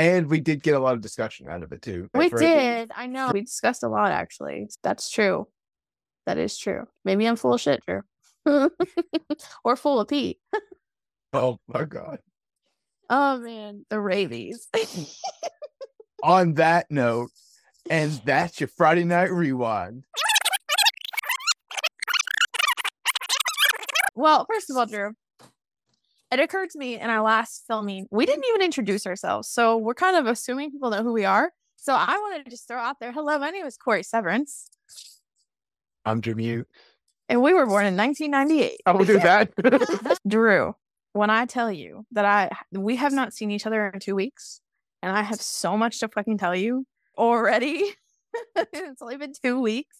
And we did get a lot of discussion out of it too. We did. I know. We discussed a lot actually. That's true. That is true. Maybe I'm full of shit, Drew. or full of pee. Oh my god. Oh man, the rabies. On that note, and that's your Friday night rewind. well, first of all, Drew, it occurred to me in our last filming, we didn't even introduce ourselves. So we're kind of assuming people know who we are. So I wanted to just throw out there, hello, my name is Corey Severance. I'm Jimmy. And we were born in 1998. I will do that. Drew, when I tell you that I we have not seen each other in two weeks, and I have so much to fucking tell you already. it's only been two weeks.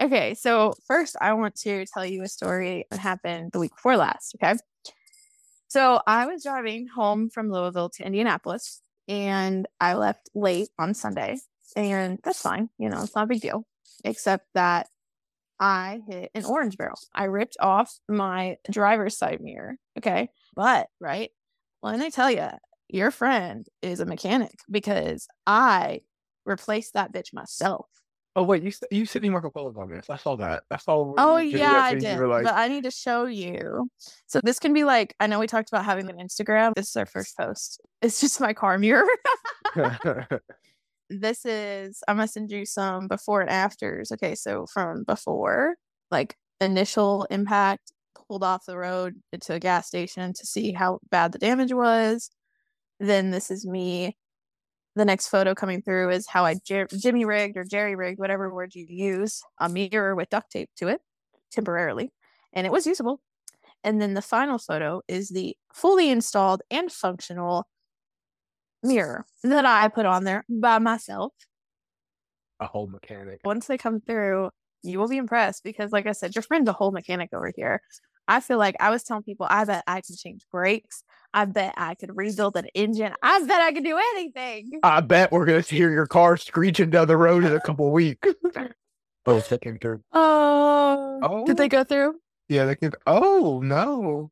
Okay, so first I want to tell you a story that happened the week before last. Okay. So I was driving home from Louisville to Indianapolis and I left late on Sunday. And that's fine. You know, it's not a big deal. Except that I hit an orange barrel. I ripped off my driver's side mirror. Okay. But, right. Well, and I tell you, your friend is a mechanic because I replaced that bitch myself. Oh wait, you you sent me Marco Polo on this. I saw that. I saw. Oh yeah, I did. like, but I need to show you. So this can be like I know we talked about having an Instagram. This is our first post. It's just my car mirror. this is I'm gonna send you some before and afters. Okay, so from before, like initial impact, pulled off the road to a gas station to see how bad the damage was. Then this is me. The next photo coming through is how I jer- Jimmy rigged or Jerry rigged, whatever word you use, a mirror with duct tape to it temporarily, and it was usable. And then the final photo is the fully installed and functional mirror that I put on there by myself. a whole mechanic. Once they come through, you will be impressed because, like I said, your friend's a whole mechanic over here. I feel like I was telling people, I bet I could change brakes. I bet I could rebuild an engine. I bet I could do anything. I bet we're gonna hear your car screeching down the road in a couple of weeks. oh, second turn. Oh, Oh. did they oh. go through? Yeah, they can. Oh no.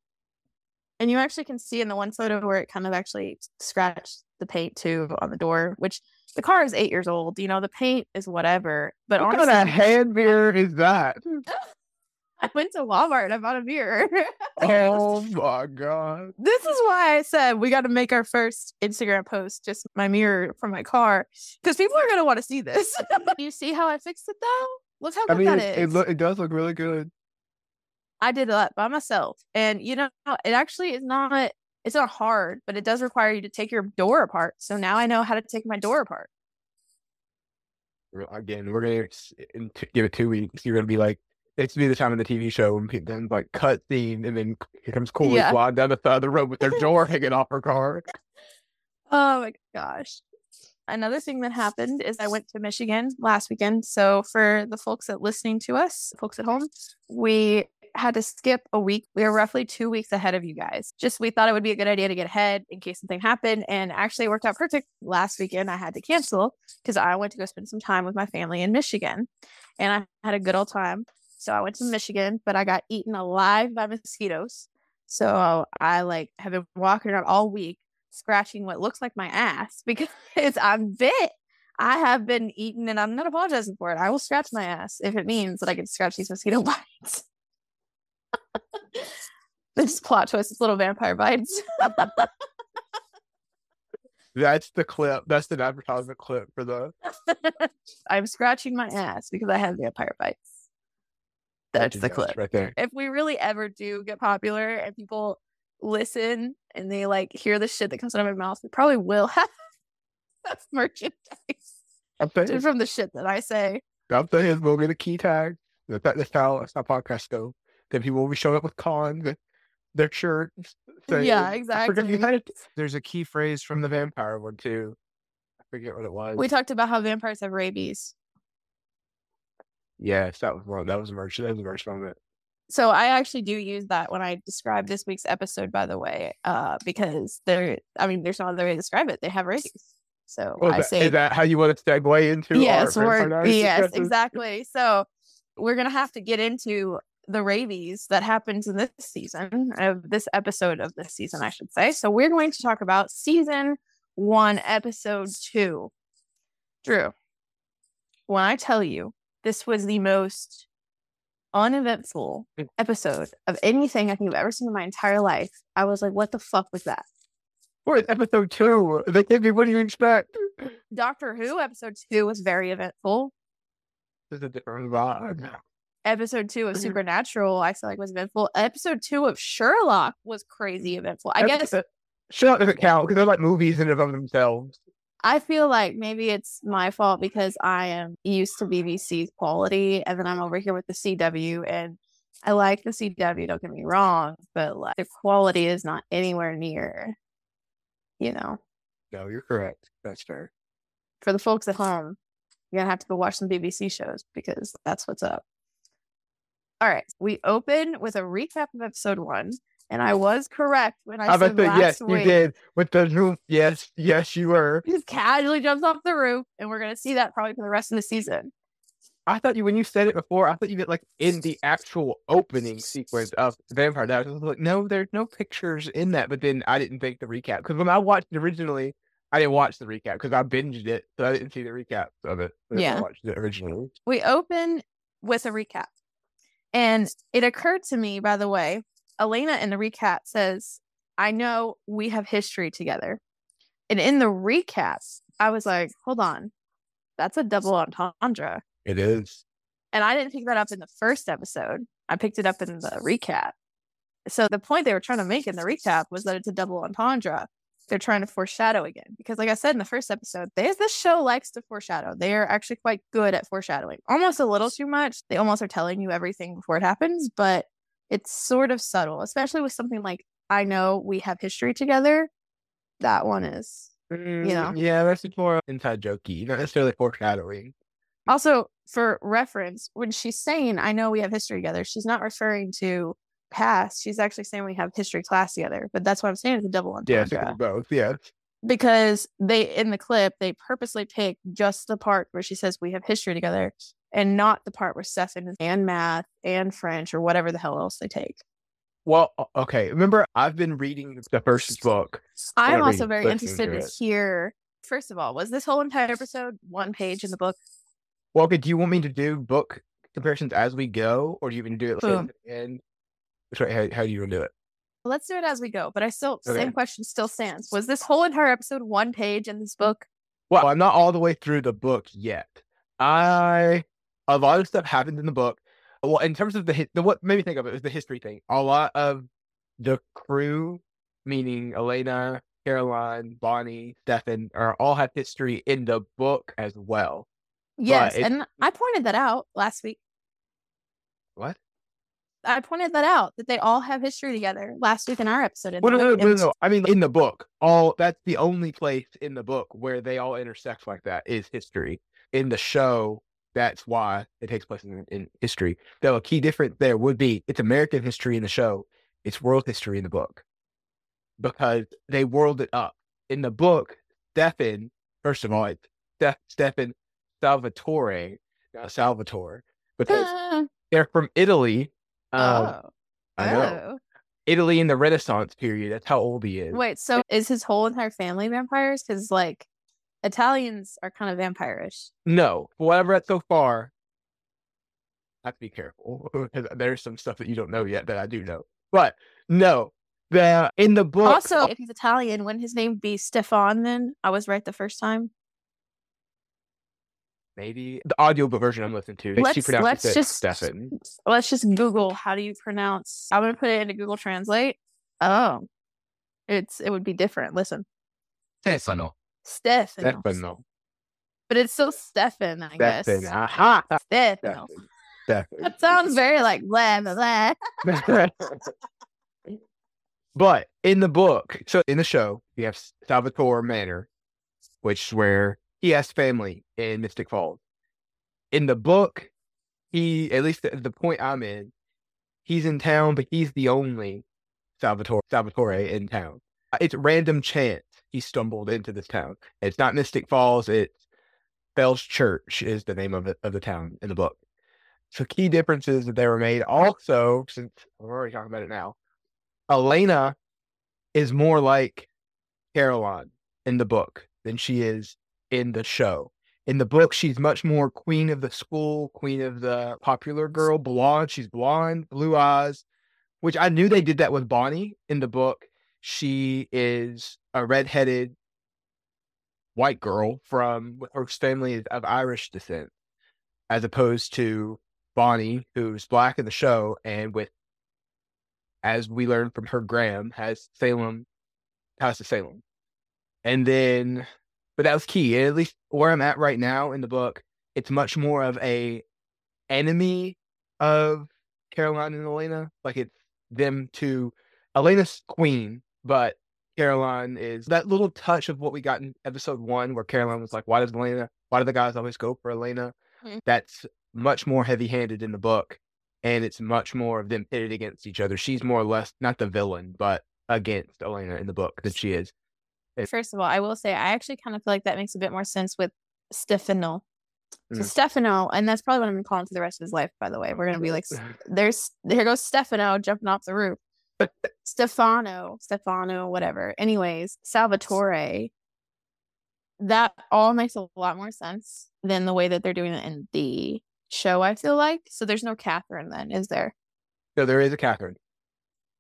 And you actually can see in the one photo where it kind of actually scratched the paint too on the door, which the car is eight years old. You know, the paint is whatever. But What honestly, kind of hand mirror is that? I went to Walmart and I bought a mirror. Oh my god. this is why I said we got to make our first Instagram post, just my mirror from my car, because people are going to want to see this. you see how I fixed it though? Look how I good mean, that it, is. it, look, it does look really good. I did that by myself. And you know, it actually is not it's not hard, but it does require you to take your door apart. So now I know how to take my door apart. Again, we're gonna s- in t- give it two weeks. You're gonna be like, it's be the time in the TV show when people then like cut scene, and then here comes Cooley Yeah. flying down the the road with their door hanging off her car. Oh my gosh. Another thing that happened is I went to Michigan last weekend. So for the folks that listening to us, folks at home, we had to skip a week. We were roughly two weeks ahead of you guys. Just we thought it would be a good idea to get ahead in case something happened. And actually it worked out perfect. Last weekend I had to cancel because I went to go spend some time with my family in Michigan. And I had a good old time. So I went to Michigan, but I got eaten alive by mosquitoes. So I like have been walking around all week scratching what looks like my ass because I'm bit. I have been eaten and I'm not apologizing for it. I will scratch my ass if it means that I can scratch these mosquito bites. this plot twist is little vampire bites. That's the clip. That's the advertisement clip for the. I'm scratching my ass because I have vampire bites. That's the clip. right there. If we really ever do get popular and people listen and they like hear the shit that comes out of my mouth, we probably will have merchandise from the shit that I say. I'm saying we'll get a key tag. That's how, that's how, podcasts go. Then people will be showing up with cons their shirts. saying- Yeah, I forget you exactly. There's a key phrase from the vampire one too. I forget what it was. We talked about how vampires have rabies. Yes, that was one. That was a merch. That was a merch it. So I actually do use that when I describe this week's episode, by the way, uh, because there, I mean, there's no other way to describe it. They have rabies. So Well, I is, that, say, is that how you want to segue into? yes, we're, yes, discussion? exactly. So we're going to have to get into the rabies that happens in this season of this episode of this season, I should say. So we're going to talk about season one, episode two. Drew, when I tell you this was the most uneventful Mm. episode of anything I think I've ever seen in my entire life, I was like, what the fuck was that? Or it's episode two. They gave me what do you expect? Doctor Who episode two was very eventful. This is a different vibe. Episode two of Mhm. Supernatural, I feel like was eventful. Episode two of Sherlock was crazy eventful. I guess Sherlock doesn't count because they're like movies in and of themselves. I feel like maybe it's my fault because I am used to BBC's quality and then I'm over here with the CW and I like the CW, don't get me wrong, but like the quality is not anywhere near, you know, No, you're correct. That's fair. for the folks at home, you're gonna have to go watch some BBC shows because that's what's up. All right. We open with a recap of episode one, and I was correct when I, I said last that yes, week. you did with the roof. Yes, yes, you were. He just casually jumps off the roof, and we're gonna see that probably for the rest of the season. I thought you when you said it before. I thought you meant like in the actual opening sequence of Vampire Diaries. I was like, no, there's no pictures in that. But then I didn't think the recap because when I watched it originally, I didn't watch the recap because I binged it, so I didn't see the recap of it. when I Yeah. watched it originally. we open with a recap. And it occurred to me, by the way, Elena in the recap says, I know we have history together. And in the recap, I was like, hold on, that's a double entendre. It is. And I didn't pick that up in the first episode. I picked it up in the recap. So the point they were trying to make in the recap was that it's a double entendre. They're trying to foreshadow again. Because like I said in the first episode, there's this show likes to foreshadow. They are actually quite good at foreshadowing. Almost a little too much. They almost are telling you everything before it happens, but it's sort of subtle, especially with something like I know we have history together. That one is you know? Mm, yeah, that's just more inside jokey, not necessarily foreshadowing. Also, for reference, when she's saying, I know we have history together, she's not referring to past. She's actually saying we have history class together. But that's what I'm saying. is a double entendre. Yeah, both. Yes. Because they, in the clip, they purposely pick just the part where she says we have history together and not the part where Stefan is and math and French or whatever the hell else they take. Well, okay. Remember, I've been reading the first book. I'm also very interested to hear, first of all, was this whole entire episode one page in the book? Well, okay. Do you want me to do book comparisons as we go, or do you to do it the end? Sorry, how, how do you want to do it? Let's do it as we go. But I still, Okay. same question still stands. Was this whole entire episode one page in this book? Well, I'm not all the way through the book yet. I a lot of stuff happened in the book. Well, in terms of the the what made me think of it was the history thing. A lot of the crew, meaning Elena, Caroline, Bonnie, Stefan, are all have history in the book as well. Yes. it- and I pointed that out last week. What? I pointed that out that they all have history together last week in our episode. in Well, no, no, no, no. I mean, in the book, all that's the only place in the book where they all intersect like that is history. In the show, that's why it takes place in, in history. Though a key difference there would be it's American history in the show, it's world history in the book, because they world it up. In the book, Stefan, first of all, it's Steph, Stefan Salvatore, not Salvatore, because Ah, they're from Italy. Um, oh. I know Oh. Italy in the Renaissance period. That's how old he is. Wait, so is his whole entire family vampires? Because like Italians are kind of vampirish. No, for what I've read so far, I have to be careful because there's some stuff that you don't know yet that I do know. But no, the in the book. Also, uh if he's Italian, wouldn't his name be Stefan then? I was right the first time. maybe the audiobook version I'm listening to. Let's pronounces let's it just Stefan. let's just Google how do you pronounce I'm gonna put it into Google Translate. Oh. It's it would be different. Listen. Stefano. Stefano. Stefano. But it's still Stefan, I guess. Stefan. Aha. Stefano. Stefan. That sounds very like blah blah blah. but in the book, so in the show, you have Salvatore Manor, which is where he has family in Mystic Falls. In the book, he, at least at the point I'm in, he's in town, but he's the only Salvatore Salvatore in town. It's random chance he stumbled into this town. It's not Mystic Falls. It's Fell's Church is the name of it of the town in the book. So key differences that they were made. Also, since we're already talking about it now, Elena is more like Caroline in the book than she is in the show. In the book, she's much more queen of the school, queen of the popular girl, blonde. She's blonde, blue eyes, which I knew they did that with Bonnie in the book. She is a redheaded white girl from her family is of Irish descent, as opposed to Bonnie, who's black in the show, and with, as we learned from her Graham, has Salem, has of Salem. And then, but that was key. At least where I'm at right now in the book, it's much more of a enemy of Caroline and Elena. Like it's them to Elena's queen, but Caroline is that little touch of what we got in episode one, where Caroline was like, "Why does Elena? Why do the guys always go for Elena?" Mm-hmm. That's much more heavy-handed in the book, and it's much more of them pitted against each other. She's more or less not the villain, but against Elena in the book than she is. First of all, I will say I actually kind of feel like that makes a bit more sense with Stefano. So mm. Stefano, and that's probably what I'm gonna call him for the rest of his life. By the way, we're gonna be like, "There's here goes Stefano jumping off the roof." Stefano, Stefano, whatever. Anyways, Salvatore. That all makes a lot more sense than the way that they're doing it in the show. I feel like so. There's no Catherine then, is there? No, there is a Catherine.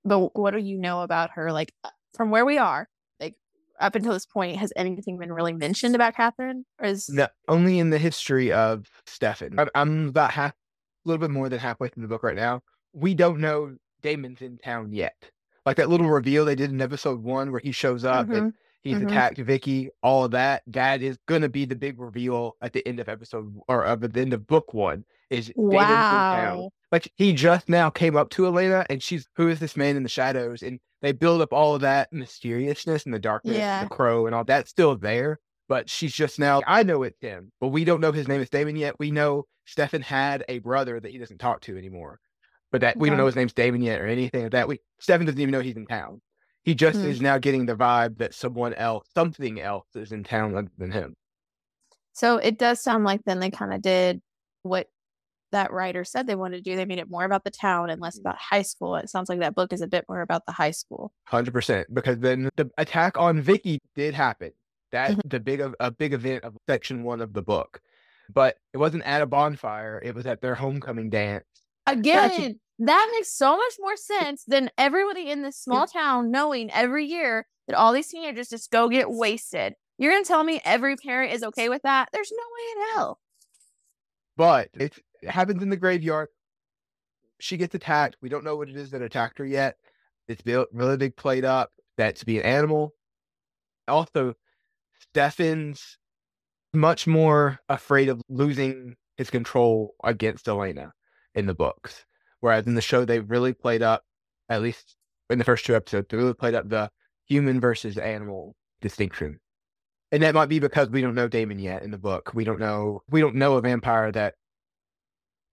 But what do you know about her? Like uh, from where we are, like up until this point, has anything been really mentioned about Catherine? Or is no, only in the history of Stefan. I'm, I'm about half, a little bit more than halfway through the book right now. We don't know Damon's in town yet. Like that little reveal they did in episode one where he shows up mm-hmm. and he's mm-hmm. attacked Vicki, all of that. That is gonna be the big reveal at the end of episode or of the end of book one. Is wow. Like he just now came up to Elena and she's who is this man in the shadows? And they build up all of that mysteriousness and the darkness, yeah. the crow and all that's still there. But she's just now, I know it's him, but we don't know his name is Damon yet. We know Stefan had a brother that he doesn't talk to anymore but that we don't know his name's Damon yet or anything like that. We Stefan doesn't even know he's in town. He just mm. is now getting the vibe that someone else, something else, is in town other than him. So it does sound like then they kind of did what that writer said they wanted to do. They made it more about the town and less about high school. It sounds like that book is a bit more about the high school. Hundred percent, because then the attack on Vicki did happen. That mm-hmm. the big a big event of section one of the book, but it wasn't at a bonfire. It was at their homecoming dance Again, that makes so much more sense than everybody in this small town knowing every year that all these teenagers just go get wasted. You're gonna tell me every parent is okay with that? There's no way in hell. But it happens in the graveyard. She gets attacked. We don't know what it is that attacked her yet. It's built really big played up that to be an animal. Also, Stefan's much more afraid of losing his control against Elena in the books. Whereas in the show, they really played up, at least in the first two episodes, they really played up the human versus animal distinction. And that might be because we don't know Damon yet in the book. We don't know we don't know a vampire that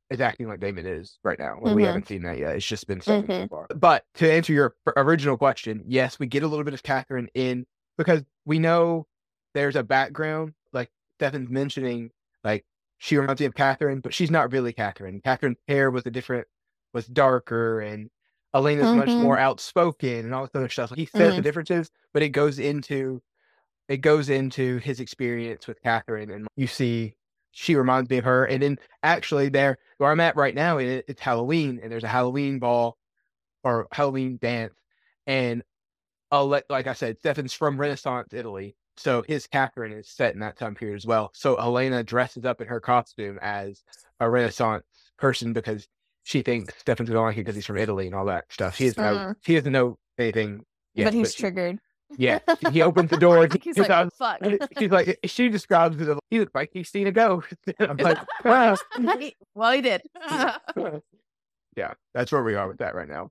is acting like Damon is right now. mm-hmm. We haven't seen that yet. It's just been mm-hmm. so far. But to answer your original question, yes, we get a little bit of Catherine in because we know there's a background. Like Stefan's mentioning, like she reminds me of Catherine, but she's not really Catherine. Catherine's hair was a different, was darker, and Elena's mm-hmm. much more outspoken and all this other stuff. He says mm-hmm. the differences, but it goes into it goes into his experience with Catherine, and you see she reminds me of her. And then actually, there where I'm at right now, it, it's Halloween, and there's a Halloween ball or Halloween dance, and I'll let, like I said, Stefan's from Renaissance Italy, so his Catherine is set in that time period as well. So Elena dresses up in her costume as a Renaissance person because she thinks Stefan's gonna like it because he's from Italy and all that stuff. He doesn't know uh-huh. he doesn't know anything yet, but he's but triggered. yeah, he opens the door. he's like, out, "Fuck." She's like, she describes it. He looks like he's seen a ghost. I'm like, wow. well, he did. yeah, that's where we are with that right now.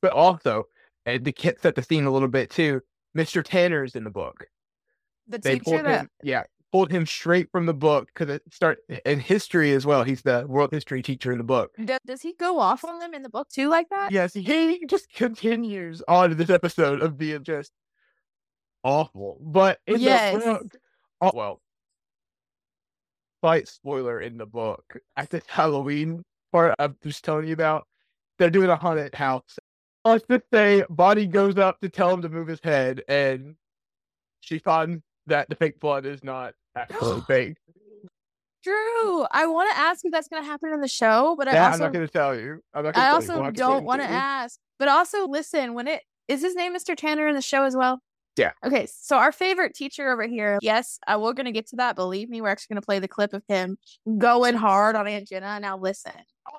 But also, and the kid set the scene a little bit too. Mr. Tanner's in the book. The they teacher that him, yeah pulled him straight from the book because it start in history as well. He's the world history teacher in the book. Does, does he go off on them in the book too, like that? Yes, he just continues on this episode of being just awful. But in yes. the book, oh, well, slight spoiler in the book at the Halloween part I'm just telling you about. They're doing a haunted house. Let's just say Bonnie goes up to tell him to move his head, and she finds that the fake blood is not actually fake. Drew, I want to ask if that's going to happen in the show, but I That I'm not going to tell you. I'm not I gonna tell you. Also have don't want to ask. But also listen, when it is his name Mr. Tanner in the show as well? Yeah. Okay, so our favorite teacher over here. Yes, uh, we're gonna get to that. Believe me, we're actually gonna play the clip of him going hard on Aunt Jenna. Now listen,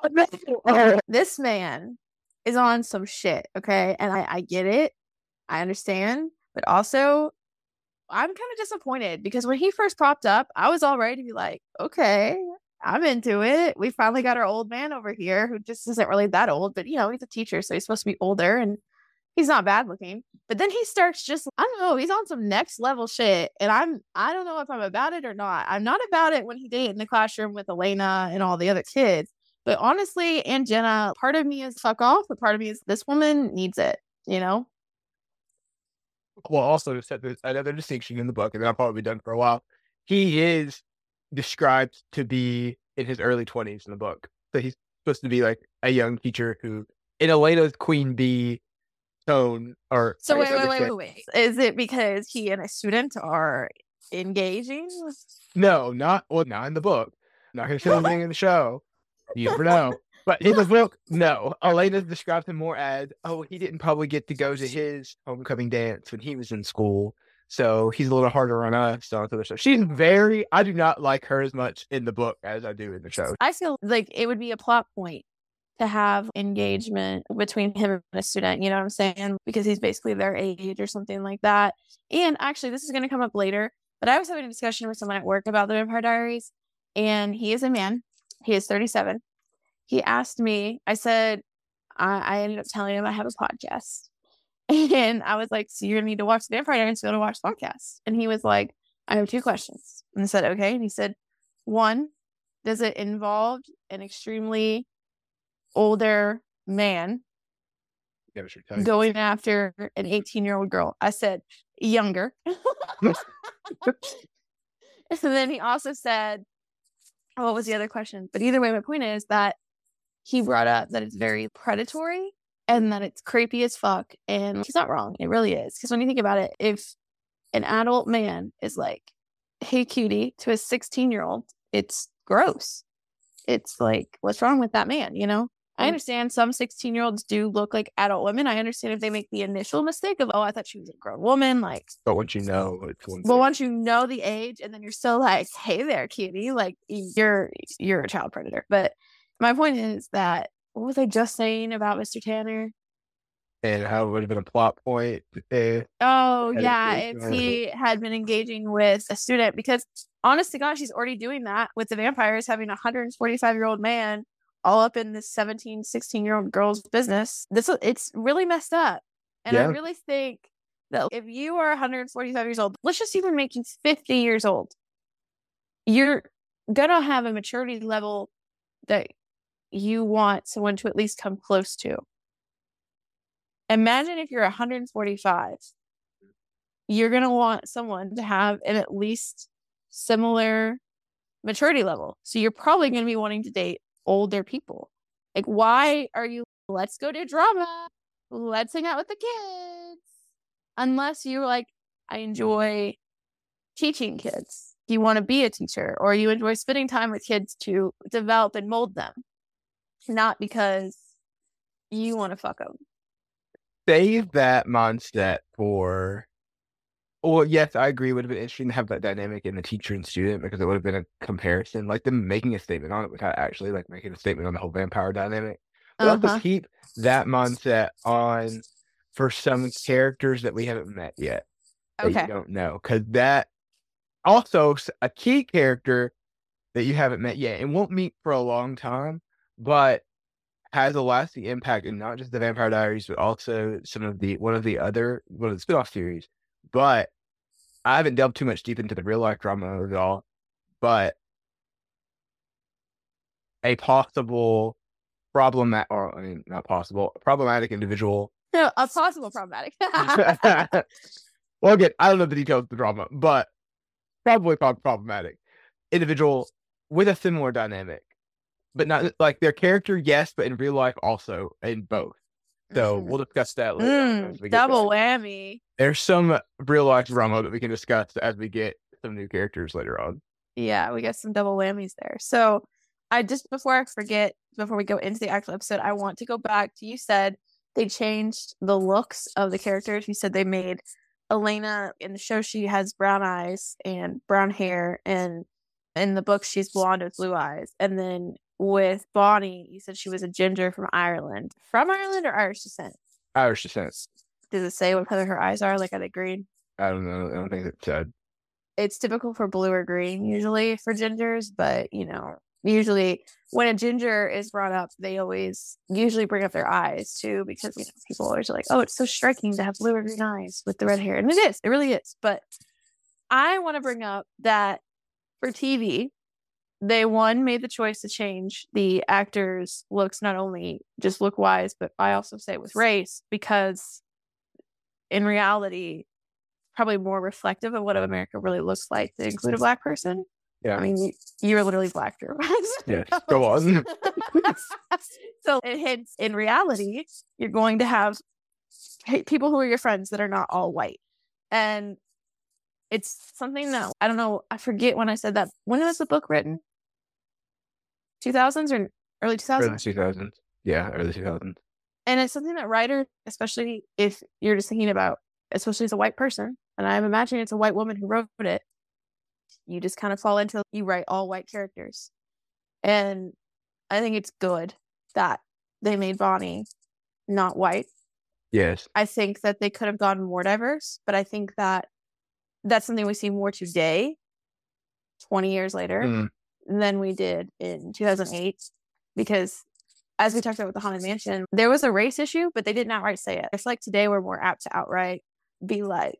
this man is on some shit. Okay, and I, I get it, I understand, but also I'm kind of disappointed because when he first popped up, I was all ready to be like, okay, I'm into it. We finally got our old man over here who just isn't really that old, but you know, he's a teacher, so he's supposed to be older and he's not bad looking. But then he starts just, I don't know, he's on some next level shit. And I'm, I don't know if I'm about it or not. I'm not about it when he dated in the classroom with Elena and all the other kids. But honestly, and Jenna, part of me is fuck off, but part of me is this woman needs it, you know? Well, also to set this, another distinction in the book, and I'll probably be done for a while. He is described to be in his early 20s in the book. So he's supposed to be like a young teacher who, in Elena's Queen Bee tone, or So wait, wait, wait, wait, wait. Is it because he and a student are engaging? No, not well, not in the book. Not gonna say anything in the show. You never know. But in the book, no. Elena describes him more as, oh, he didn't probably get to go to his homecoming dance when he was in school. So he's a little harder on us. So other stuff. She's very I do not like her as much in the book as I do in the show. I feel like it would be a plot point to have engagement between him and a student, you know what I'm saying? Because he's basically their age or something like that. And actually, this is going to come up later, but I was having a discussion with someone at work about the Vampire Diaries, and he is a man. He is 37. He asked me, I said, I, I ended up telling him I have a podcast. And I was like, So you're going to need to watch the Vampire Diaries to go to watch the podcast. And he was like, I have two questions. And I said, Okay. And he said, One, does it involve an extremely older man Yeah, going after an 18 year old girl? I said, Younger. and then he also said, What was the other question? But either way, my point is that he brought up that it's very predatory and that it's creepy as fuck. And he's not wrong. It really is. Because when you think about it, if an adult man is like, hey, cutie, to a 16 year old, it's gross. It's like, what's wrong with that man? You know? I Mm. understand some 16 year olds do look like adult women. I understand if they make the initial mistake of, oh, I thought she was a grown woman. Like, But once you know, it's one but thing. once you know the age and then you're still like, hey there, cutie, like you're you're a child predator. But my point is that what was I just saying about Mr. Tanner? and how it would have been a plot point. eh, Oh yeah, if he had been engaging with a student, because honest to God, she's already doing that with the vampires, having a 145 year old man all up in this 17, 16 year old girl's business. This it's really messed up, and I really think that if you are 145 years old, let's just even make you 50 years old, you're gonna have a maturity level that you want someone to at least come close to. Imagine if you're 145, you're going to want someone to have an at least similar maturity level. So you're probably going to be wanting to date older people. Like, why are you, let's go to drama, let's hang out with the kids? Unless you're like, I enjoy teaching kids. You want to be a teacher or you enjoy spending time with kids to develop and mold them, not because you want to fuck them. save that mindset for well yes i agree it would have been interesting to have that dynamic in the teacher and student because it would have been a comparison like them making a statement on it without actually like making a statement on the whole vampire dynamic but also Uh-huh. keep that mindset on for some characters that we haven't met yet that Okay. you don't know because that also a key character that you haven't met yet and won't meet for a long time but has a lasting impact in not just the Vampire Diaries, but also some of the one of the other one of the spin-off series. But I haven't delved too much deep into the real life drama of it all. But a possible problematic, or I mean, not possible, problematic individual. No, a possible problematic. well, again, I don't know the details of the drama, but probably problematic individual with a similar dynamic, but not like their character, yes, but in real life also, in both. So Mm. we'll discuss that later. Mm, as we get double whammy. There's some real life drama that we can discuss as we get some new characters later on. Yeah, we got some double whammies there. So I just before I forget, before we go into the actual episode, I want to go back to you said they changed the looks of the characters. You said they made Elena in the show she has brown eyes and brown hair and in the book she's blonde with blue eyes. And then with Bonnie, you said she was a ginger from Ireland. From Ireland or Irish descent? Irish descent. Does it say what color her eyes are? Like are they green? I don't know. I don't think it said. it's typical for blue or green usually for gingers, but you know, usually when a ginger is brought up, they always usually bring up their eyes too, because you know, people always are like, oh, it's so striking to have blue or green eyes with the red hair. And it is, it really is. But I want to bring up that for TV, they one made the choice to change the actors' looks, not only just look wise, but I also say with race, because in reality, probably more reflective of what America really looks like to include a black person. Yeah. I mean, you, you're literally black. Yes. Go on. so it hints in reality, you're going to have people who are your friends that are not all white. And it's something that I don't know. I forget when I said that. When was the book written? 2000s or early 2000s? Early 2000s. Yeah, early 2000s. And it's something that writers, especially if you're just thinking about, especially as a white person, and I'm imagining it's a white woman who wrote it, you just kind of fall into you write all white characters. And I think it's good that they made Bonnie not white. Yes. I think that they could have gone more diverse, but I think that that's something we see more today, 20 years later, Mm, than we did in 2008 because as we talked about with the haunted mansion there was a race issue but they didn't outright say it it's like today we're more apt to outright be like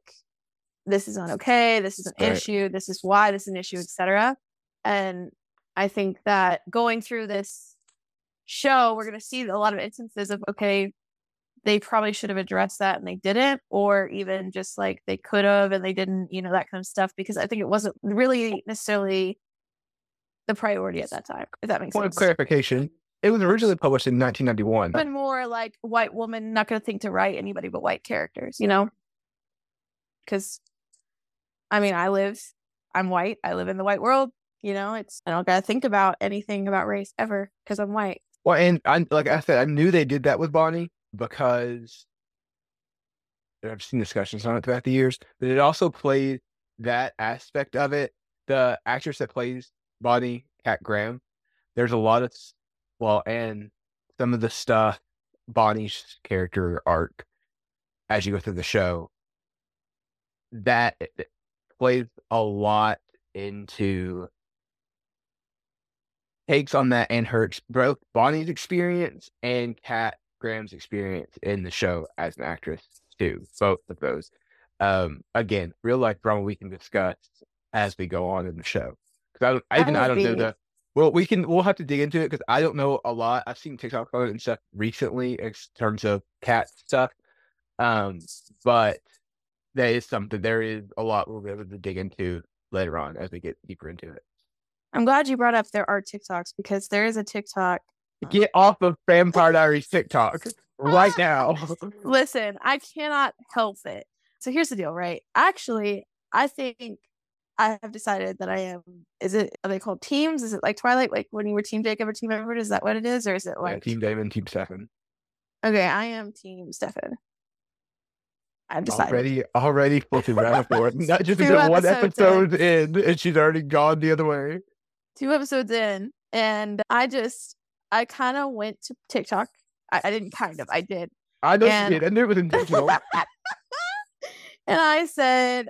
this is not okay this is an Right. issue this is why this is an issue etc and i think that going through this show we're going to see a lot of instances of okay they probably should have addressed that and they didn't or even just like they could have and they didn't you know that kind of stuff because i think it wasn't really necessarily the priority at that time if that makes sense. point of clarification. It was originally published in 1991. been more like white woman not going to think to write anybody but white characters you know because i mean i live i'm white i live in the white world you know it's i don't gotta think about anything about race ever because i'm white Well, and I, like I said, I knew they did that with Bonnie because I've seen discussions on it throughout the years, but it also played that aspect of it. The actress that plays Bonnie, Kat Graham, there's a lot of, well, and some of the stuff, Bonnie's character arc, as you go through the show, that plays a lot into takes on that and her both Bonnie's experience and Kat Graham's experience in the show as an actress too. Both of those. Um, again, real life drama we can discuss as we go on in the show. Because I don't, I even I don't know be- the. Well, we can we'll have to dig into it because I don't know a lot. I've seen TikTok on it and stuff recently in terms of cat stuff. Um, but that is something. There is a lot we'll be able to dig into later on as we get deeper into it. i'm glad you brought up there are tiktoks because there is a tiktok Get off of Vampire Diaries TikTok right now. Listen, I cannot help it. So here's the deal, right? Actually, I think I have decided that I am. Is it are they called teams? Is it like Twilight, like when you were Team Jacob or Team Edward? Is that what it is, or is it Yeah, like? Team Damon, Team Stefan. Okay, I am Team Stefan. I've decided. Already, already flipping back and forth. Not just one episode in, and she's already gone the other way. Two episodes in, and I just I kind of went to TikTok. I, I didn't kind of. I did. I know And- she did. I knew it was intentional. and I said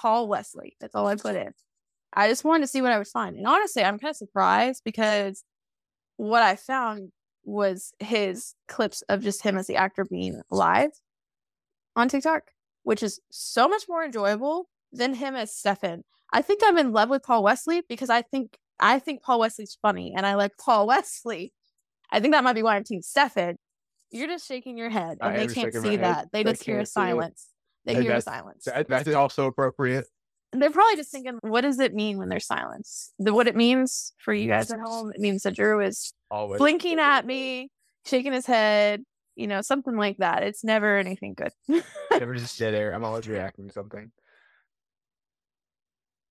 Paul Wesley. That's all I put in. I just wanted to see what I would find. And honestly, I'm kind of surprised because what I found was his clips of just him as the actor being live on TikTok, which is so much more enjoyable than him as Stefan. I think I'm in love with Paul Wesley because I think I think Paul Wesley's funny and I like Paul Wesley. I think that might be why I'm Team Stefan. You're just shaking your head I and they can't see head. that. They I just hear a can't it. silence. They hear a that's- silence. That, that's also appropriate. They're probably just thinking, what does it mean when there's silence? The, what it means for you guys at home, it means that Drew is Always. blinking at me, shaking his head, you know, something like that. It's never anything good. Never just dead air. I'm always reacting to something.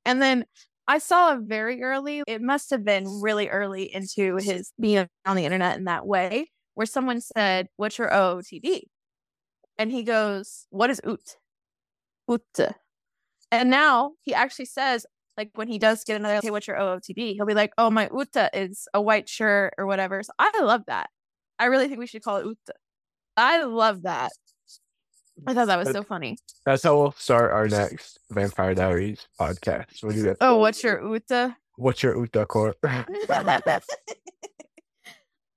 And then I saw it very early. It must have been really early into his being on the internet in that way, where someone said, What's your OOTD? And he goes, What is oot? Oot. And now he actually says, like when he does get another, hey, what's your OOTD? He'll be like, oh, my OOTDA is a white shirt or whatever. So I love that. I really think we should call it OOTDA. I love that. I thought that was so funny. That's how we'll start our next Vampire Diaries podcast. We'll do that. Oh, what's your OOTDA? What's your OOTDA Corp?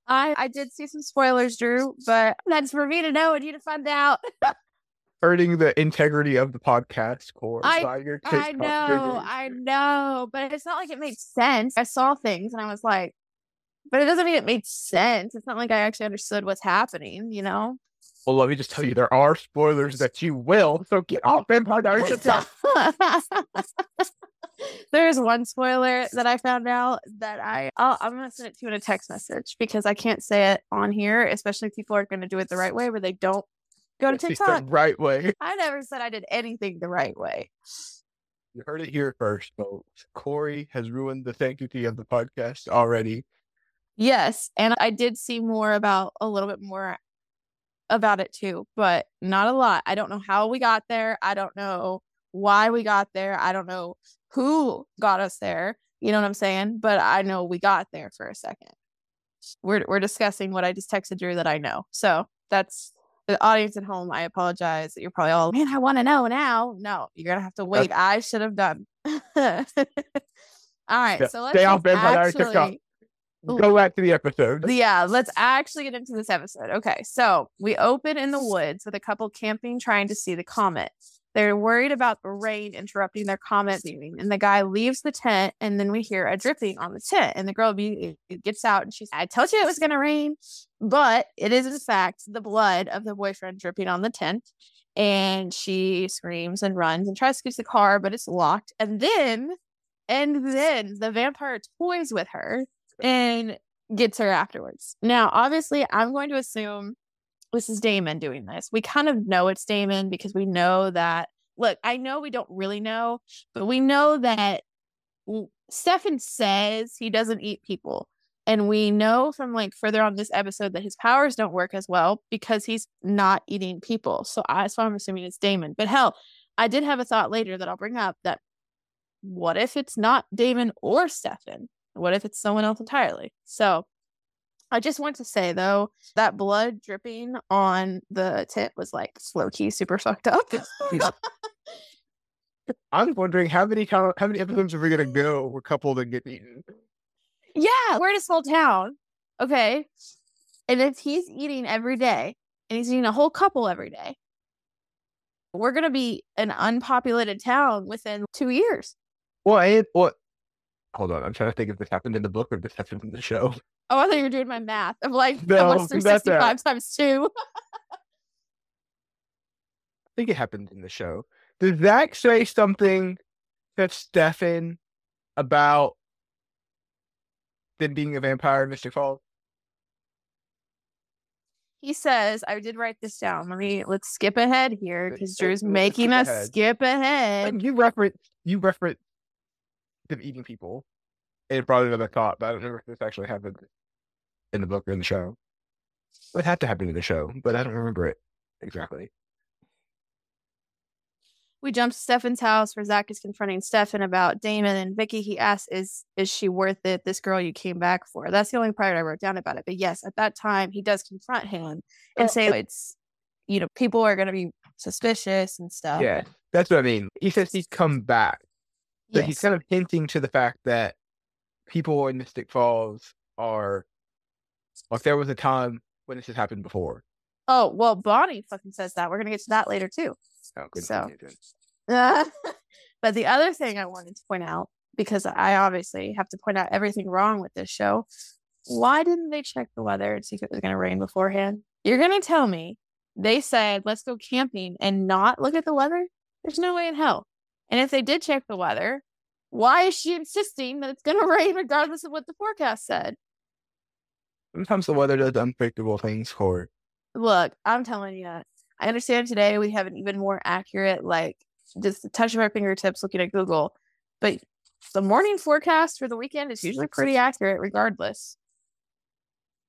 I I did see some spoilers, Drew, but that's for me to know and you to find out. Hurting the integrity of the podcast core. I- by your I know. I know, but it's not like it made sense. I saw things and I was like, but it doesn't mean it made sense. It's not like I actually understood what's happening, you know? Well, let me just tell you, there are spoilers that you will. So get off Vampire Diaries. There's one spoiler that I found out that I I'll, I'm gonna send it to you in a text message because I can't say it on here, especially if people are gonna do it the right way where they don't go to TikTok. right way. I never said I did anything the right way. You heard it here first, folks. Corey has ruined the thank sanctity of the podcast already. Yes, and I did see more about a little bit more about it too, but not a lot. I don't know how we got there. I don't know why we got there. I don't know who got us there. You know what I'm saying? But I know we got there for a second. We're we're discussing what I just texted Drew that I know. So that's the audience at home. I apologize. You're probably all, man, I want to know now. No, you're gonna have to wait. I should have done. all right, Yeah, so let's stay off Vampire Diaries TikTok. actually- Go back to the episode. yeah, let's actually get into this episode. Okay, so we open in the woods with a couple camping trying to see the comet. They're worried about the rain interrupting their comment viewing, and the guy leaves the tent, and then we hear a dripping on the tent, and the girl be- eh, gets out and she's, "I told you it was gonna rain," but it is in fact the blood of the boyfriend dripping on the tent, and she screams and runs and tries to get to the car, but it's locked, and then, and then the vampire toys with her and gets her afterwards. Now, obviously, I'm going to assume this is Damon doing this. We kind of know it's Damon because we know that. Look, I know we don't really know, but we know that Stefan says he doesn't eat people. And we know from like further on this episode that his powers don't work as well because he's not eating people. So I so I'm assuming it's Damon. But hell, I did have a thought later that I'll bring up that what if it's not Damon or Stefan? What if it's someone else entirely? So I just want to say though, that blood dripping on the tent was like slow key super fucked up. I'm wondering how many how many episodes are we gonna go where couple that get eaten? yeah, we're in a small town. Okay. And if he's eating every day and he's eating a whole couple every day, we're gonna be an unpopulated town within two years. Well, and what? Hold on, I'm trying to think if this happened in the book or if this happened in the show. Oh, I thought you were doing my math of like No, what's that's that. 365 times two. I think it happened in the show. Did Zach say something to Stefan about them being a vampire in Mystic Falls? He says, I did write this down. Let me let's skip ahead here because Drew's making skip us ahead. skip ahead. And you reference you reference them eating people. And probably another thought, but I don't remember if this actually happened in the book or in the show. It had to happen in the show, but I don't remember it exactly. We jump to Stefan's house where Zach is confronting Stefan about Damon and Vicki. He asks, "Is is she worth it? This girl you came back for?" That's the only part I wrote down about it. But yes, at that time he does confront him and Well, say it's, you know, people are going to be suspicious and stuff. Yeah, that's what I mean. He says he's come back. So he's kind of hinting to the fact that people in Mystic Falls are like there was a time when this has happened before. Oh well, Bonnie fucking says that. We're gonna get to that later too. Oh, good So- but the other thing I wanted to point out, because I obviously have to point out everything wrong with this show, why didn't they check the weather and see if it was going to rain beforehand? You're going to tell me they said, let's go camping and not look at the weather? There's no way in hell. And if they did check the weather, why is she insisting that it's going to rain regardless of what the forecast said? Sometimes the weather does unpredictable things for Look, I'm telling you, I understand today we have an even more accurate, like just the touch of our fingertips looking at Google, but the morning forecast for the weekend is usually pretty accurate regardless.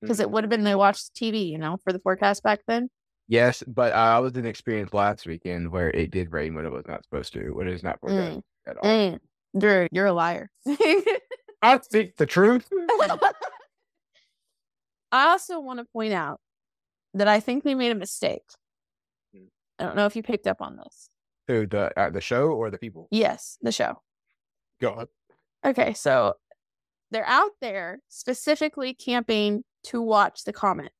Because it mm-hmm. would have been they watched TV, you know, for the forecast back then. Yes, but I was in experience last weekend where it did rain when it was not supposed to, when it is not forecast Mm. at all. Mm. Drew, you're a liar. I speak the truth. I also want to point out that I think we made a mistake. Hmm. I don't know if you picked up on this. Who the uh, the show or the people? Yes, the show. Go on. Okay, so they're out there specifically camping to watch the comet.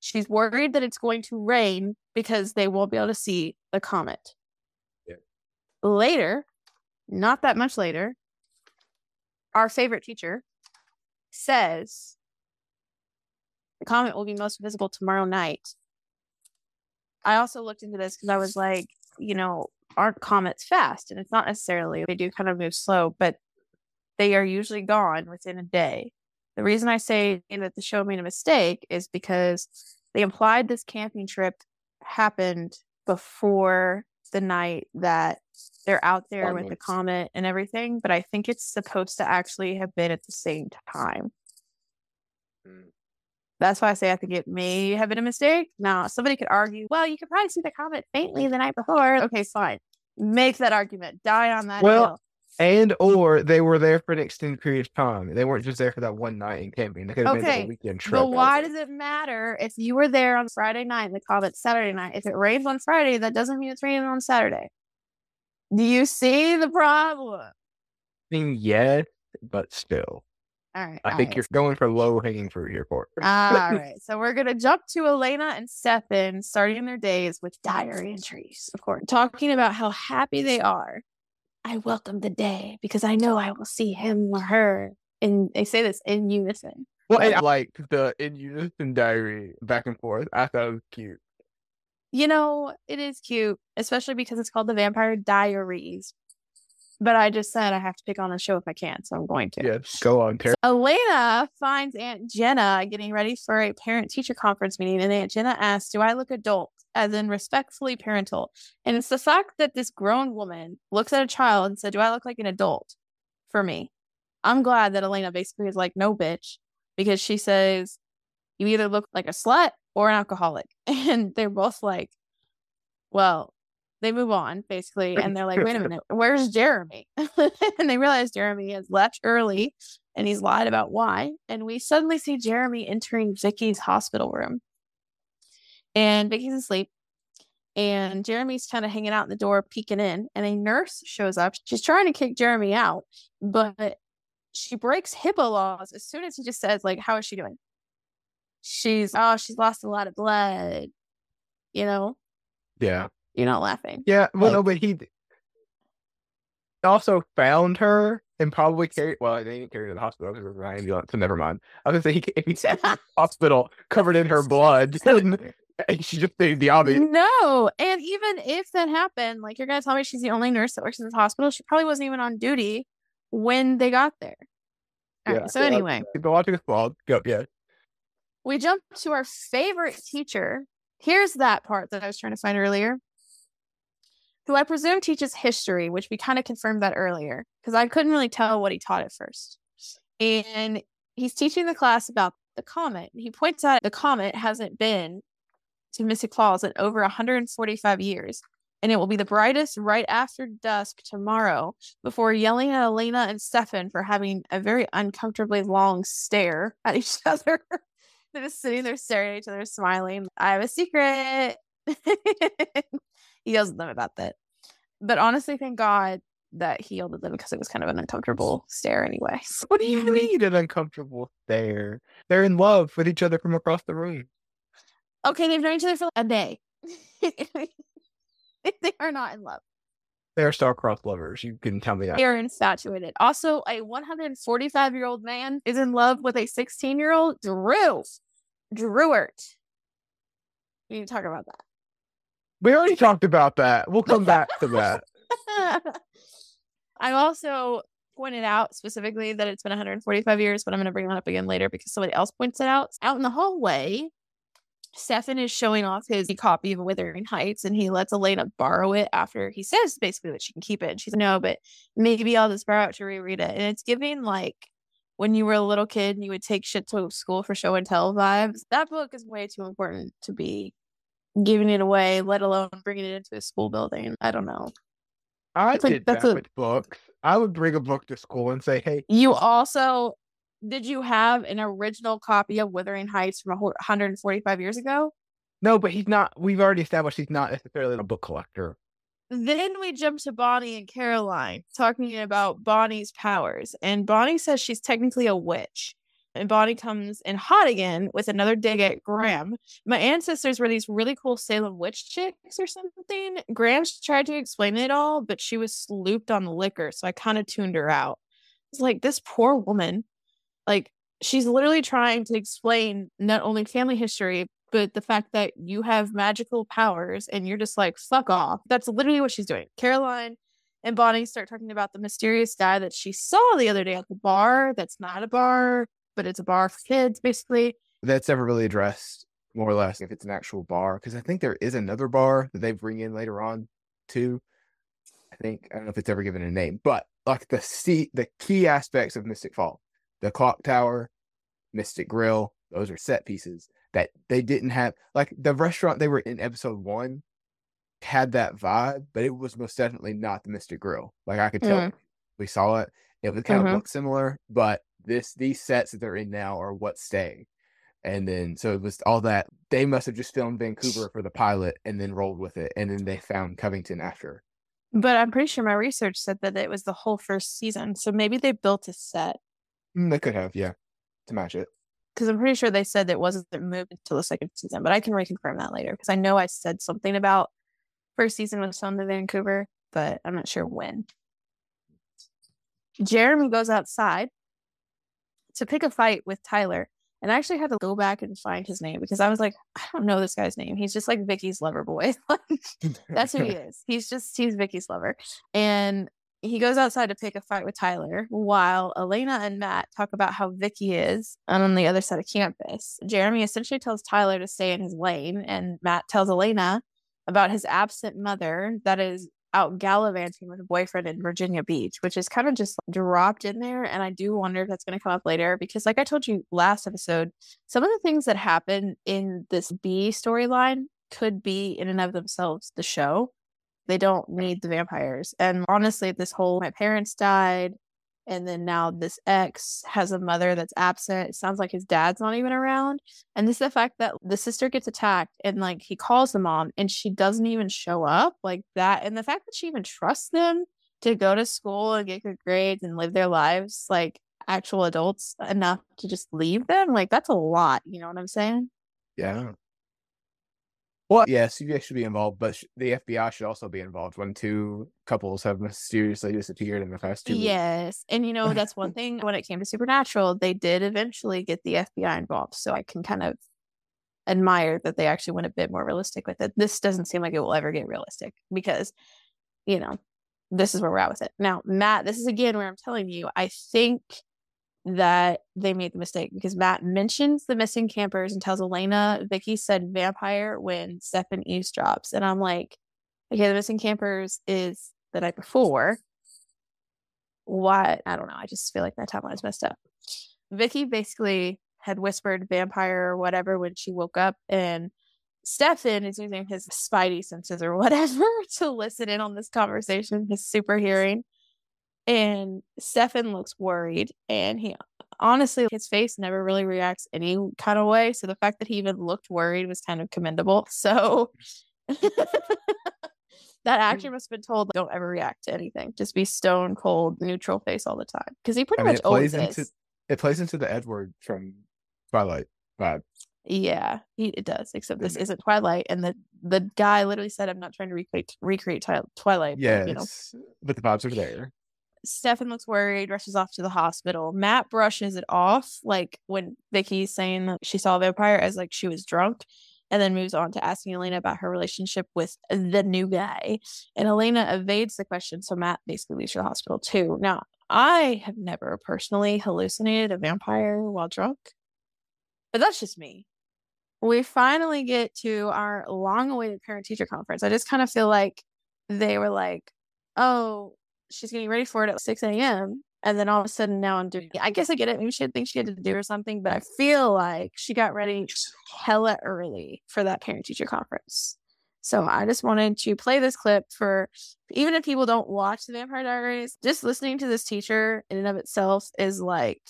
She's worried that it's going to rain because they won't be able to see the comet. Yeah. Later, not that much later, our favorite teacher says the comet will be most visible tomorrow night. I also looked into this because I was like, you know, aren't comets fast? And it's not necessarily, they do kind of move slow, but they are usually gone within a day. The reason I say that the show made a mistake is because they implied this camping trip happened before the night that they're out there with the comet and everything, but I think it's supposed to actually have been at the same time. Mm. That's why I say I think it may have been a mistake. Now, somebody could argue, well, you could probably see the comet faintly the night before. Okay, fine. Make that argument. Die on that Well, hill. And or they were there for an extended period of time. They weren't just there for that one night in camping. They could have been there Okay, a weekend trip. But why does it matter if you were there on Friday night and they the comet's Saturday night? If it rains on Friday, that doesn't mean it's raining on Saturday. Do you see the problem? I mean, yes, but still. All right. I all think right. you're going for low hanging fruit here, Court. all right. So we're gonna jump to Elena and Stefan starting their days with diary entries, of course, talking about how happy they are. I welcome the day because I know I will see him or her. And they say this in unison. Well, and I like the in unison diary back and forth. I thought it was cute. You know, it is cute, especially because it's called the Vampire Diaries. But I just said I have to pick on the show if I can, so I'm going to. Yes, go on, Terry. Elena finds Aunt Jenna getting ready for a parent teacher conference meeting, and Aunt Jenna asks, Do I look adult? As in respectfully parental. And it's the fact that this grown woman looks at a child and said, Do I look like an adult for me? I'm glad that Elena basically is like, No, bitch, because she says, You either look like a slut or an alcoholic. And they're both like, Well, they move on basically, and they're like, Wait a minute, where's Jeremy? and they realize Jeremy has left early and he's lied about why. And we suddenly see Jeremy entering Vicki's hospital room. And Vicki's asleep. And Jeremy's kind of hanging out in the door, peeking in. And a nurse shows up. She's trying to kick Jeremy out, but she breaks HIPAA laws as soon as he just says, like, how is she doing? She's oh, she's lost a lot of blood. You know, Yeah. You're not laughing. Yeah. Well, Like- no, but he also found her and probably carried. Well, they didn't carry her to the hospital because it was an ambulance. So never mind. I was gonna say he, if he's at the hospital covered in her blood, and, and she just did the obvious. No, and even if that happened, like you're gonna tell me she's the only nurse that works in this hospital, she probably wasn't even on duty when they got there. All right, Yeah. so anyway, the logic is flawed. Go. Yeah. we jump to our favorite teacher. Here's that part that I was trying to find earlier, who I presume teaches history, which we kind of confirmed that earlier because I couldn't really tell what he taught at first. And he's teaching the class about the comet. He points out the comet hasn't been to Mystic Falls in over 145 years, and it will be the brightest right after dusk tomorrow before yelling at Elena and Stefan for having a very uncomfortably long stare at each other. They're just sitting there staring at each other, smiling. I have a secret. he yells at them about that. But honestly, thank God that he yelled at them because it was kind of an uncomfortable stare anyway. What do you mm-hmm. mean an uncomfortable stare? They're in love with each other from across the room. Okay, they've known each other for a day. they are not in love. They're star-crossed lovers. You can tell me that. They are infatuated. Also, a 145 year old man is in love with a 16 year old Drew. Drewert. We need to talk about We already talked about that. We'll come back to that. I also pointed out specifically that it's been 145 years, but I'm going to bring that up again later because somebody else points it out. Out in the hallway, Stefan is showing off his copy of Wuthering Heights and he lets Elena borrow it after he says basically that she can keep it. And she's like, no, but maybe I'll just borrow it to reread it. And it's giving like when you were a little kid and you would take shit to school for show and tell vibes. That book is way too important to be giving it away, let alone bringing it into a school building. I don't know. I It's like- did that's that a- with books. I would bring a book to school and say, "Hey, You also did you have an original copy of Wuthering Heights from a 145 years ago? no," but he's not. We've already established he's not necessarily a book collector. Then we jump to Bonnie and Caroline talking about Bonnie's powers. And Bonnie says she's technically a witch. And Bonnie comes in hot again with another dig at Grams. My ancestors were these really cool Salem witch chicks or something. Grams tried to explain it all, but she was slooped on the liquor. So I kind of tuned her out. It's like this poor woman, like she's literally trying to explain not only family history, but the fact that you have magical powers and you're just like, fuck off. That's literally what she's doing. Caroline and Bonnie start talking about the mysterious guy that she saw the other day at the bar. That's not a bar, but it's a bar for kids, basically. That's never really addressed, more or less, if it's an actual bar. Because I think there is another bar that they bring in later on, too. I think I don't know if it's ever given a name, but like the see the key aspects of Mystic Fall, the clock tower, Mystic Grill, those are set pieces that they didn't have. Like the restaurant they were in episode one had that vibe, but it was most definitely not the Mystic Grill. Like I could tell Mhm. we saw it. It would kind Mhm. of look similar, but this these sets that they're in now are what's staying. And then so it was all that they must have just filmed Vancouver for the pilot and then rolled with it, and then they found Covington after. But I'm pretty sure my research said that it was the whole first season. So maybe they built a set Mm, they could have, yeah, to match it. because I'm pretty sure they said that it wasn't moved until the second season, but I can reconfirm that later because I know I said something about first season was filmed in Vancouver, but I'm not sure when. Jeremy goes outside to pick a fight with Tyler. And I actually had to go back and find his name because I was like, I don't know this guy's name. He's just like Vicki's lover boy. That's who he is. He's just he's Vicki's lover. And he goes outside to pick a fight with Tyler while Elena and Matt talk about how Vicki is on the other side of campus. Jeremy essentially tells Tyler to stay in his lane, and Matt tells Elena about his absent mother that is out gallivanting with a boyfriend in Virginia Beach, which is kind of just dropped in there. And I do wonder if that's going to come up later because, like I told you last episode, some of the things that happen in this B storyline could be in and of themselves the show. They don't need the vampires. And honestly, this whole my parents died, and then now this ex has a mother that's absent. It sounds like his dad's not even around. And this is the fact that the sister gets attacked and like he calls the mom and she doesn't even show up like that. And the fact that she even trusts them to go to school and get good grades and live their lives like actual adults enough to just leave them, like that's a lot. You know what I'm saying? Yeah. Well, yeah, CPS should be involved, but sh- the FBI should also be involved when two couples have mysteriously disappeared in the past two weeks. Yes. And you know, that's one thing when it came to Supernatural, they did eventually get the FBI involved. So I can kind of admire that they actually went a bit more realistic with it. This doesn't seem like it will ever get realistic because, you know, this is where we're at with it. Now, Matt, this is again where I'm telling you, I think that they made the mistake because Matt mentions the missing campers and tells Elena Vicki said vampire when Stefan eavesdrops. And I'm like, okay, the missing campers is the night before What? I don't know. I just feel like that timeline is messed up. Vicki basically had whispered vampire or whatever when she woke up, and Stefan is using his spidey senses or whatever to listen in on this conversation, his super hearing. And Stefan looks worried, and he honestly, his face never really reacts any kind of way. So the fact that he even looked worried was kind of commendable. So that mm. actor must have been told, don't ever react to anything. Just be stone cold, neutral face all the time. Because he pretty I mean, much it always plays is. into it plays into the Edward from Twilight vibe. Yeah, he, it does. Except this mm-hmm. isn't Twilight, and the the guy literally said, "I'm not trying to recreate recreate Twi- Twilight." but, you know, but the vibes are there. Stefan looks worried, rushes off to the hospital. Matt brushes it off, like when Vicki's saying that she saw a vampire as like she was drunk, and then moves on to asking Elena about her relationship with the new guy. And Elena evades the question, so Matt basically leaves for the hospital too. Now, I have never personally hallucinated a vampire while drunk, but that's just me. we finally get to our long awaited parent teacher conference. I just kind of feel like they were like, oh, she's getting ready for it at 6 a.m. And then all of a sudden now I'm doing I guess I get it. Maybe she didn't think she had to do or something, but I feel like she got ready hella early for that parent teacher conference. So I just wanted to play this clip for even if people don't watch the Vampire Diaries, just listening to this teacher in and of itself is like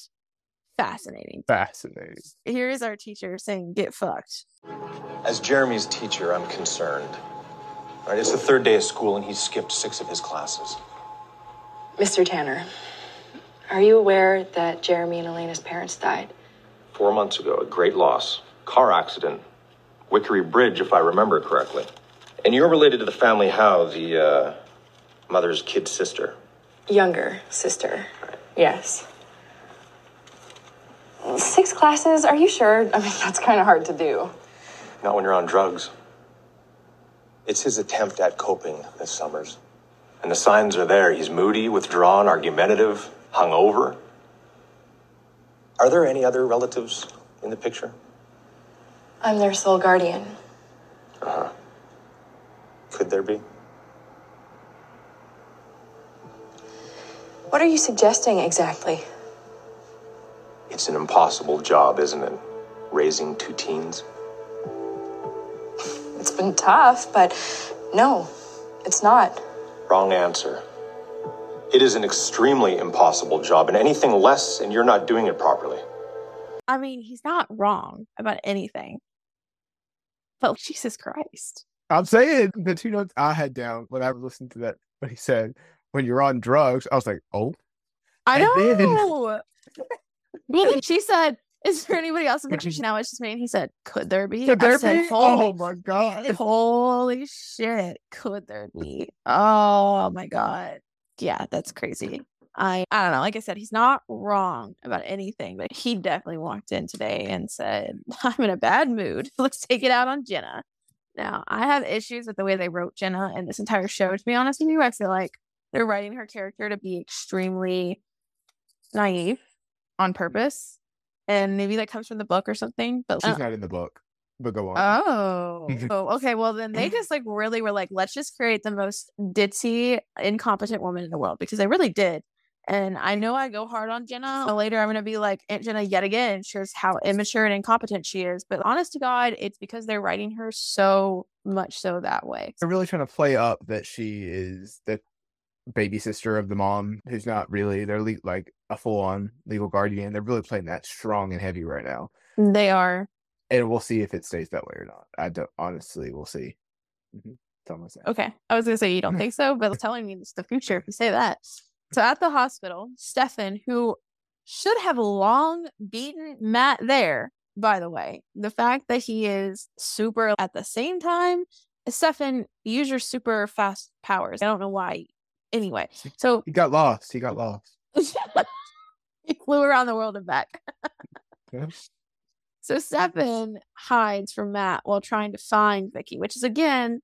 fascinating. Fascinating. Here is our teacher saying, get fucked. As Jeremy's teacher, I'm concerned. All right, it's the third day of school and he's skipped six of his classes. Mr. Tanner, are you aware that Jeremy and Elena's parents died? Four months ago, a great loss. Car accident. Wickery Bridge, if I remember correctly. And you're related to the family how? The uh, mother's kid sister. Younger sister. Yes. Six classes? Are you sure? I mean, that's kind of hard to do. Not when you're on drugs. It's his attempt at coping Miss Sommers. And the signs are there. He's moody, withdrawn, argumentative, hungover. Are there any other relatives in the picture? I'm their sole guardian. Uh huh. Could there be? What are you suggesting exactly? It's an impossible job, isn't it? Raising two teens. It's been tough, but no, it's not. Wrong answer. It is an extremely impossible job, and anything less, and you're not doing it properly. I mean, he's not wrong about anything. But Jesus Christ. I'm saying the two notes I had down when I was listening to that, what he said, when you're on drugs, I was like, oh. I And then- know. well, then she said, Is there anybody else in the picture now? It's just me. And he said, Could there be? Could there said, be? Oh my God. Holy shit. Could there be? Oh my god. Yeah, that's crazy. I I don't know. Like I said, he's not wrong about anything, but he definitely walked in today and said, I'm in a bad mood. Let's take it out on Jenna. Now, I have issues with the way they wrote Jenna in this entire show, to be honest with you. I feel like they're writing her character to be extremely naive on purpose. And maybe that comes from the book or something. But She's uh not in the book, but go on. Oh, oh, okay. Well, then they just like really were like, let's just create the most ditzy, incompetent woman in the world because they really did. And I know I go hard on Jenna. but Later, I'm going to be like, Aunt Jenna yet again shows how immature and incompetent she is. But honest to God, it's because they're writing her so much so that way. They're really trying to play up that she is the baby sister of the mom who's not really they're le- like a full on legal guardian. They're really playing that strong and heavy right now. They are. And we'll see if it stays that way or not. I don't honestly we'll see. Mm-hmm. That's all I'm. Okay. I was going to say you don't think so, but it's telling me it's the future if you say that. So at the hospital, Stefan, who should have long beaten Matt there, by the way, the fact that he is super at the same time, Stefan, use your super fast powers. I don't know why. Anyway, so He got lost. He got lost. he flew around the world and back. So Stefan hides from Matt while trying to find Vicki, which is again,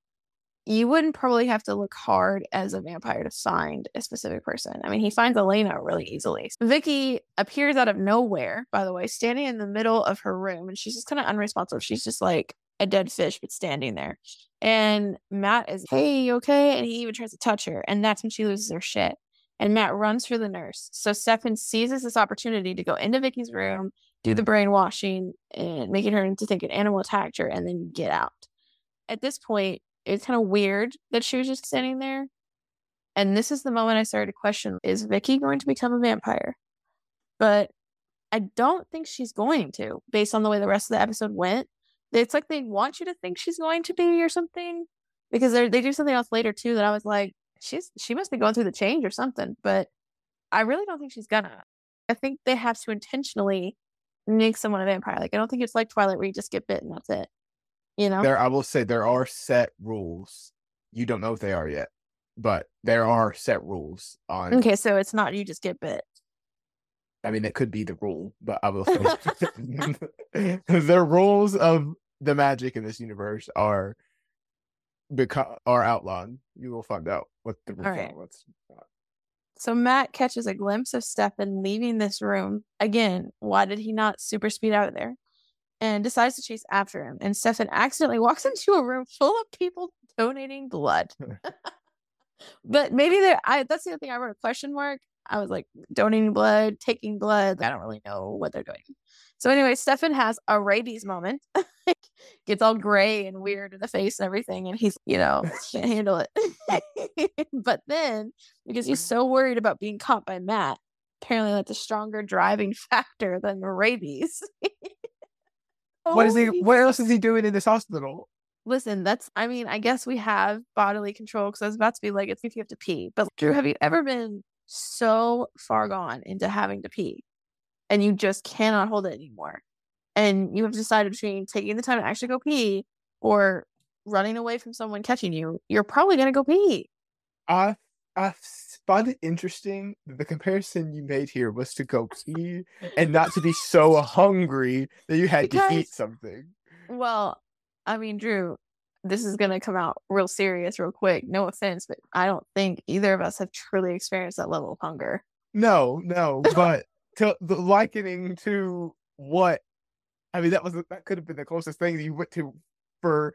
you wouldn't probably have to look hard as a vampire to find a specific person. I mean, he finds Elena really easily. Vicki appears out of nowhere, by the way, standing in the middle of her room, and she's just kind of unresponsive. She's just like a dead fish, but standing there. And Matt is, hey, okay? And he even tries to touch her, and that's when she loses her shit. And Matt runs for the nurse. So Stefan seizes this opportunity to go into Vicki's room, do the brainwashing and making her into think an animal attacked her and then get out. At this point, it's kind of weird that she was just standing there. And this is the moment I started to question is Vicki going to become a vampire? But I don't think she's going to, based on the way the rest of the episode went. It's like they want you to think she's going to be or something because they they do something else later too that I was like, she's she must be going through the change or something. But I really don't think she's gonna. I think they have to intentionally make someone a vampire. Like I don't think it's like Twilight where you just get bit and that's it. You know? There I will say there are set rules. You don't know if they are yet, but there are set rules on Okay, so it's not you just get bit. I mean, it could be the rule, but I will say the rules of the magic in this universe are become are outlawed. You will find out what the Alright. What's not. So Matt catches a glimpse of Stefan leaving this room. Again, why did he not super speed out of there? and decides to chase after him. And Stefan accidentally walks into a room full of people donating blood. but maybe there I that's the other thing I wrote a question mark. I was like donating blood, taking blood. I don't really know what they're doing. So anyway, Stefan has a rabies moment. Gets all gray and weird in the face and everything, and he's you know can't handle it. but then because he's mm. so worried about being caught by Matt, apparently that's a stronger driving factor than the rabies. What is he? What else is he doing in this hospital? Listen, that's, I mean, I guess we have bodily control because I was about to be like, it's if you have to pee. But Drew, have you ever been so far gone into having to pee and you just cannot hold it anymore? And you have decided between taking the time to actually go pee or running away from someone catching you, you're probably going to go pee. I I find it interesting that the comparison you made here was to go pee and not to be so hungry that you had to eat something. Well, I mean, Drew, this is going to come out real serious real quick. No offense, but I don't think either of us have truly experienced that level of hunger. No, no, but to the likening to what I mean, that was that could have been the closest thing you went to for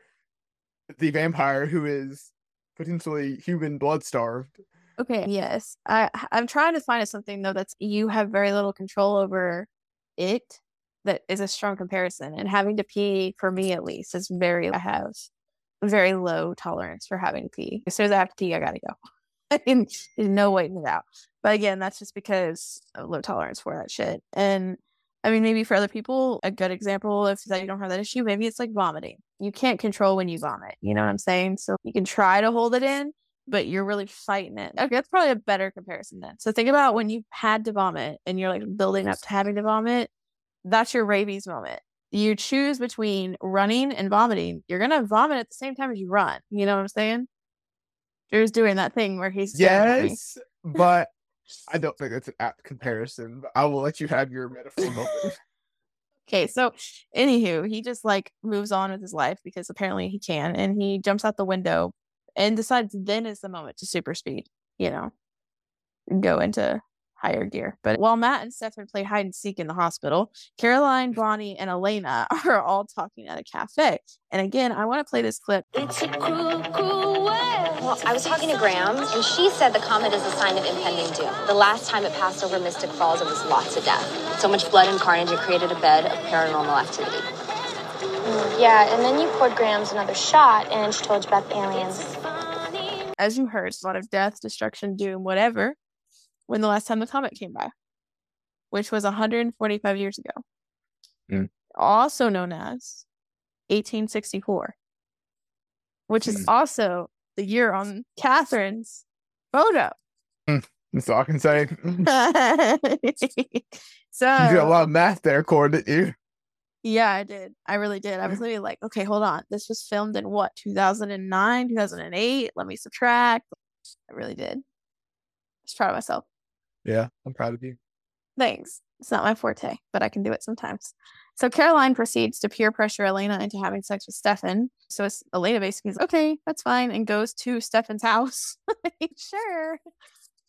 the vampire who is potentially human blood starved. Okay, yes. I I'm trying to find something though that's you have very little control over it that is a strong comparison. And having to pee for me at least is very I have very low tolerance for having to pee. As soon as I have to pee, I gotta go. There's no waiting it out. But again, that's just because of low tolerance for that shit. And I mean, maybe for other people, a good example, if that you don't have that issue, maybe it's like vomiting. You can't control when you vomit. You know what I'm saying? So you can try to hold it in, but you're really fighting it. Okay, that's probably a better comparison then. So think about when you had to vomit and you're like building up to having to vomit. That's your rabies moment. You choose between running and vomiting. You're gonna vomit at the same time as you run. You know what I'm saying? Drew's doing that thing where he's staring at me. Yes, but I don't think that's an apt comparison. But I will let you have your metaphor moment. Okay, so anywho, he just like moves on with his life because apparently he can, and he jumps out the window and decides then is the moment to super speed, you know, go into higher gear. But while Matt and Stefan play hide and seek in the hospital, Caroline, Bonnie, and Elena are all talking at a cafe. And again, I want to play this clip. It's a cruel, cruel world. Well, I was talking to Grams, and she said the comet is a sign of impending doom. The last time it passed over Mystic Falls, it was lots of death. So much blood and carnage, it created a bed of paranormal activity. Mm, yeah, and then you poured Grams another shot, and she told you about the aliens. As you heard, it's a lot of death, destruction, doom, whatever, when the last time the comet came by, which was 145 years ago. Mm. Also known as 1864, which is Mm. also the year on Katherine's photo. That's all I can say. So you did a lot of math there, Cord, didn't you? Yeah, I did. I really did. I was literally like, okay, hold on. This was filmed in what, 2009, 2008? Let me subtract. I really did. I was proud of myself. Yeah, I'm proud of you. Thanks. It's not my forte, but I can do it sometimes. So Caroline proceeds to peer pressure Elena into having sex with Stefan. So Elena basically is okay, that's fine, and goes to Stefan's house. sure.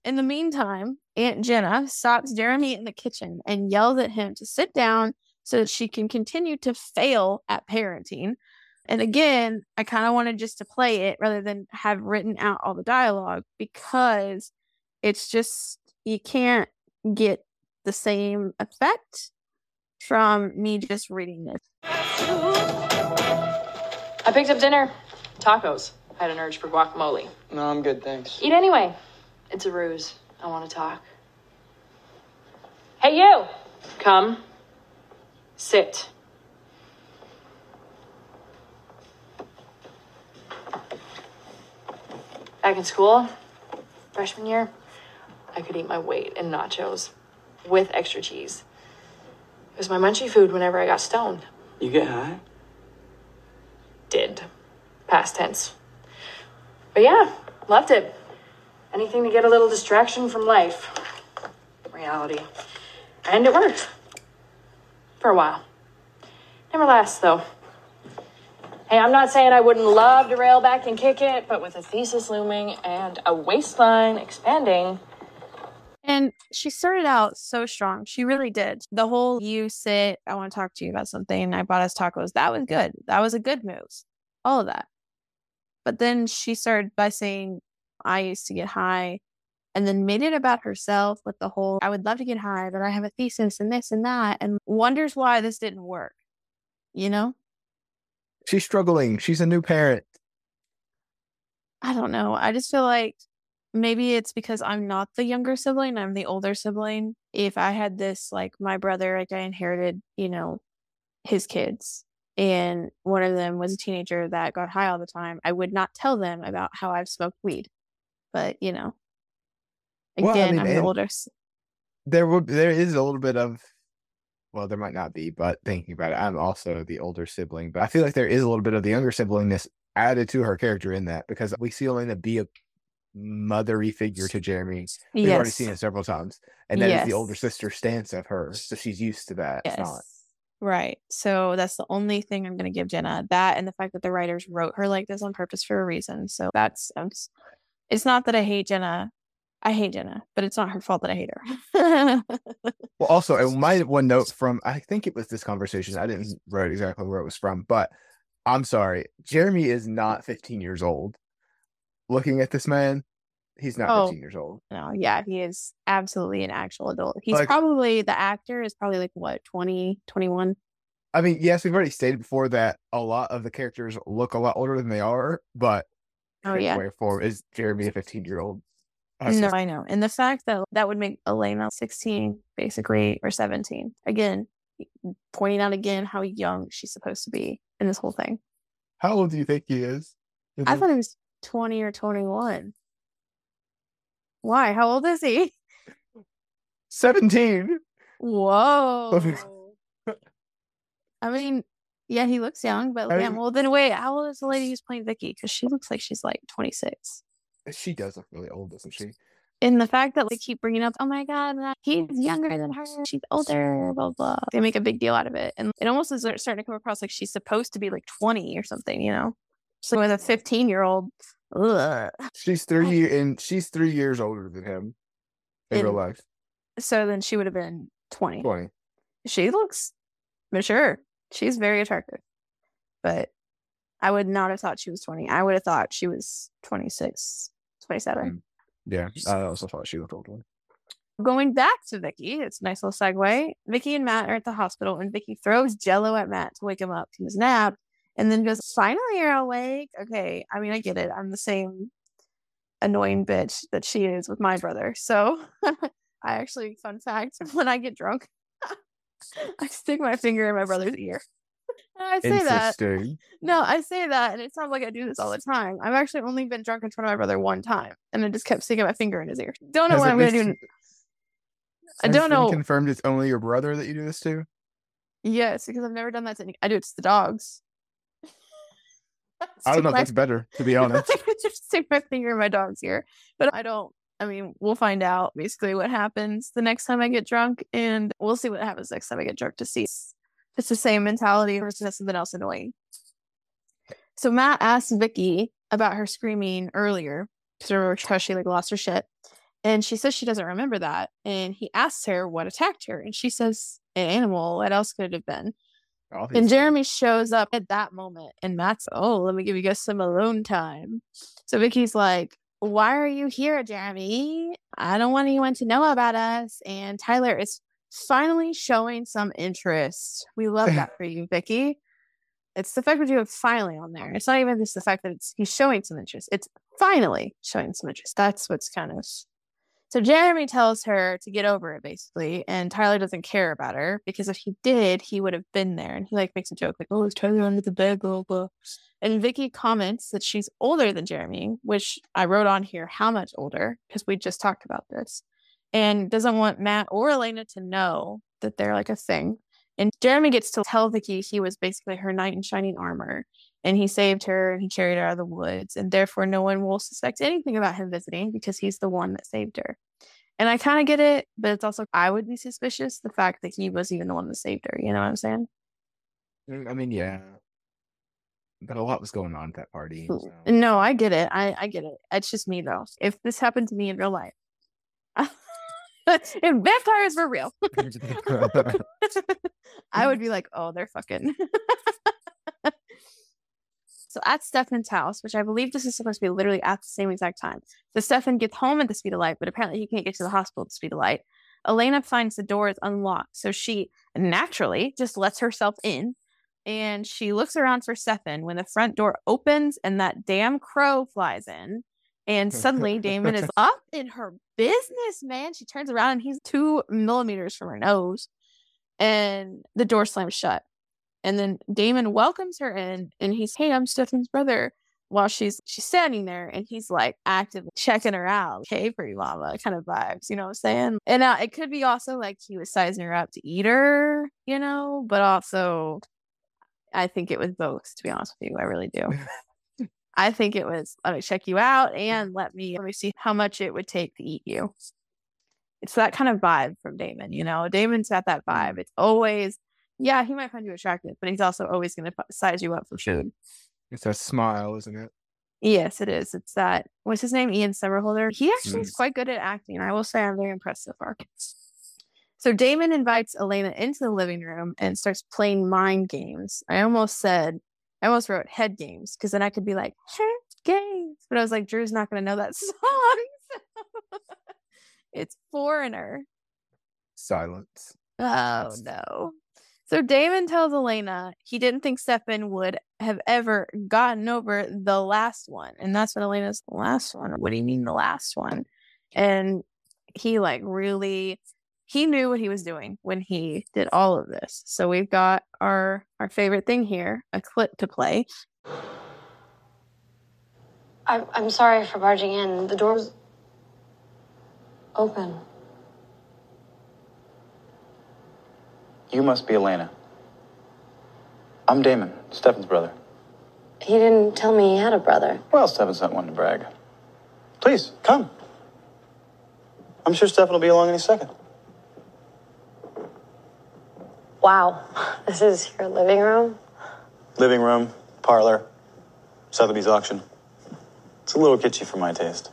In the meantime, Aunt Jenna stops Jeremy in the kitchen and yells at him to sit down so that she can continue to fail at parenting. And again, I kind of wanted just to play it rather than have written out all the dialogue because it's just, you can't get the same effect from me just reading this. I picked up dinner. Tacos. I had an urge for guacamole. No, I'm good, thanks. Eat anyway. It's a ruse. I want to talk. Hey, you! Come. Sit. Back in school, freshman year, I could eat my weight in nachos with extra cheese. It was my munchy food whenever I got stoned. You get high? Did. Past tense. But yeah, loved it. Anything to get a little distraction from life. Reality. And it worked. For a while. Never lasts, though. Hey, I'm not saying I wouldn't love to rail back and kick it, but with a thesis looming and a waistline expanding, And she started out so strong. She really did. The whole you sit, I want to talk to you about something. I bought us tacos. That was good. That was a good move. All of that. But then she started by saying, I used to get high and then made it about herself with the whole, I would love to get high, but I have a thesis and this and that, and wonders why this didn't work. You know? She's struggling. She's a new parent. I don't know. I just feel like maybe it's because I'm not the younger sibling, I'm the older sibling. If I had this, like my brother, like I inherited, you know, his kids, and one of them was a teenager that got high all the time, I would not tell them about how I've smoked weed. But, you know, again, Well, I mean, I'm the older. There will there is a little bit of well, there might not be, but thinking about it, I'm also the older sibling. But I feel like there is a little bit of the younger siblingness added to her character in that because we see Elena be a mothery figure to Jeremy. We've already seen it several times. And that is the older sister stance of her. So she's used to that. It's not. Right. So that's the only thing I'm going to give Jenna that and the fact that the writers wrote her like this on purpose for a reason. So that's, s- it's not that I hate Jenna. I hate Jenna, but it's not her fault that I hate her. Well, also, my one note from I think it was this conversation. I didn't write exactly where it was from, but I'm sorry. Jeremy is not 15 years old. Looking at this man, he's not Oh. 15 years old. no, yeah, he is absolutely an actual adult. He's Like- probably, the actor is probably like what, 20, 21? I mean, yes, we've already stated before that a lot of the characters look a lot older than they are, but Oh, yeah. way Wherefore is Jeremy a 15 year old? No, I know. And the fact that that would make Elena 16, basically, or 17. Again, pointing out again how young she's supposed to be in this whole thing. How old do you think he is? I thought he was 20 or 21. Why? How old is he? 17. Whoa. I mean, yeah, he looks young, but I yeah, mean- well, then wait, how old is the lady who's playing Vicki? Because she looks like she's like 26. She does look really old, doesn't she? And the fact that they keep bringing up, oh my God, uh, he's younger than her, she's older, blah, blah. They make a big deal out of it. And it almost is starting to come across like she's supposed to be like 20 or something, you know? So with a 15 year old, ugh. She's three and she's three years older than him in In- real life. so then she would have been 20. 20. She looks mature. She's very attractive. But I would not have thought she was 20. I would have thought she was 26, 27. Mm. Yeah, I also thought she looked older. Going back to Vicki, it's a nice little segue. Vicki and Matt are at the hospital, and Vicki throws Jello at Matt to wake him up from his nap, and then goes, "Finally, you're awake." Okay, I mean, I get it. I'm the same annoying bitch that she is with my brother. So, I actually, fun fact, when I get drunk, I stick my finger in my brother's ear. I say that. No, I say that, and it sounds like I do this all the time. I've actually only been drunk in front of my brother one time, and I just kept sticking my finger in his ear. Don't know Has what I'm gonna been- do. I don't know. Confirmed it's only your brother that you do this to? Yes, because I've never done that to any. I do it to the dogs. I don't know if that's better, to be honest. I just stick my finger in my dog's ear, but I don't. I mean, we'll find out basically what happens the next time I get drunk, and we'll see what happens next time I get drunk to see if it's the same mentality or is it something else annoying. So Matt asked Vicki about her screaming earlier because she like lost her shit, and she says she doesn't remember that. And he asks her what attacked her, and she says an animal. What else could it have been? Obviously. And Jeremy shows up at that moment, and Matt's, oh, let me give you guys some alone time. So Vicki's like, why are you here, Jeremy? I don't want anyone to know about us. And Tyler is finally showing some interest. We love that for you, Vicki. It's the fact that you have finally on there. It's not even just the fact that it's he's showing some interest. It's finally showing some interest. That's what's kind of so Jeremy tells her to get over it basically, and Tyler doesn't care about her because if he did, he would have been there. And he like makes a joke like, "Oh, is Tyler under the bed?" Blah blah. And Vicki comments that she's older than Jeremy, which I wrote on here how much older because we just talked about this, and doesn't want Matt or Elena to know that they're like a thing. And Jeremy gets to tell Vicki he was basically her knight in shining armor, and he saved her and he carried her out of the woods, and therefore no one will suspect anything about him visiting because he's the one that saved her. And I kind of get it, but it's also I would be suspicious the fact that he was even the one that saved her. You know what I'm saying? Mm, I mean, yeah. But a lot was going on at that party. so- No, I get it. I I get it. It's just me though. If this happened to me in real life, if vampires were real, I would be like, oh, they're fucking. So at Stefan's house, which I believe this is supposed to be literally at the same exact time. So Stefan gets home at the speed of light, but apparently he can't get to the hospital at the speed of light. Elena finds the door is unlocked, so she naturally just lets herself in and she looks around for Stefan when the front door opens and that damn crow flies in. And suddenly Damon is up in her business, man. She turns around and he's two millimeters from her nose. And the door slams shut. And then Damon welcomes her in and he's, Hey, I'm Stefan's brother. While she's she's standing there and he's like actively checking her out. Hey, pretty mama kind of vibes, you know what I'm saying? And uh, it could be also like he was sizing her up to eat her, you know, but also I think it was both, to be honest with you. I really do. I think it was let me check you out and let me let me see how much it would take to eat you. It's that kind of vibe from Damon, you know. Damon's got that vibe. It's always, yeah, he might find you attractive, but he's also always going to size you up for food. It's a smile, isn't it? Yes, it is. It's that. What's his name? Ian Somerhalder. He actually Mm. is quite good at acting. I will say I'm very impressed so far. So Damon invites Elena into the living room and starts playing mind games. I almost said, I almost wrote head games because then I could be like head games, but I was like, Drew's not going to know that song. so- it's Foreigner. Silence. Oh no. So Damon tells Elena he didn't think Stefan would have ever gotten over the last one. And that's what Elena's last one. What do you mean the last one? And he like really he knew what he was doing when he did all of this. So we've got our our favorite thing here, a clip to play. I, I'm sorry for barging in. The door's open. You must be Elena. I'm Damon, Stefan's brother. He didn't tell me he had a brother. Well, Stefan's not one to brag. Please, come. I'm sure Stefan will be along any second. Wow. This is your living room? Living room, parlor, Sotheby's auction. It's a little kitschy for my taste.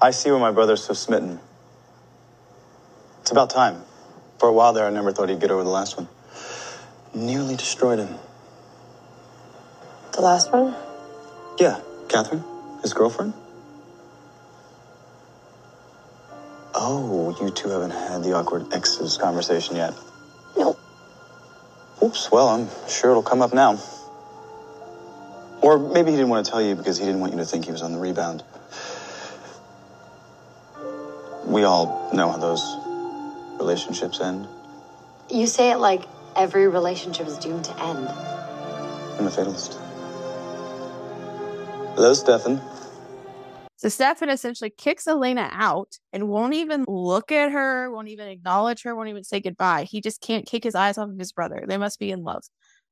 I see why my brother's so smitten. It's about time. For a while there, I never thought he'd get over the last one. Nearly destroyed him. The last one? Yeah, Katherine, his girlfriend. Oh, you two haven't had the awkward exes conversation yet. Nope. Oops, well, I'm sure it'll come up now. Or maybe he didn't want to tell you because he didn't want you to think he was on the rebound. We all know how those relationships end. You say it like every relationship is doomed to end. I'm a fatalist. Hello, Stefan. So Stefan essentially kicks Elena out and won't even look at her, won't even acknowledge her, won't even say goodbye. He just can't kick his eyes off of his brother. They must be in love.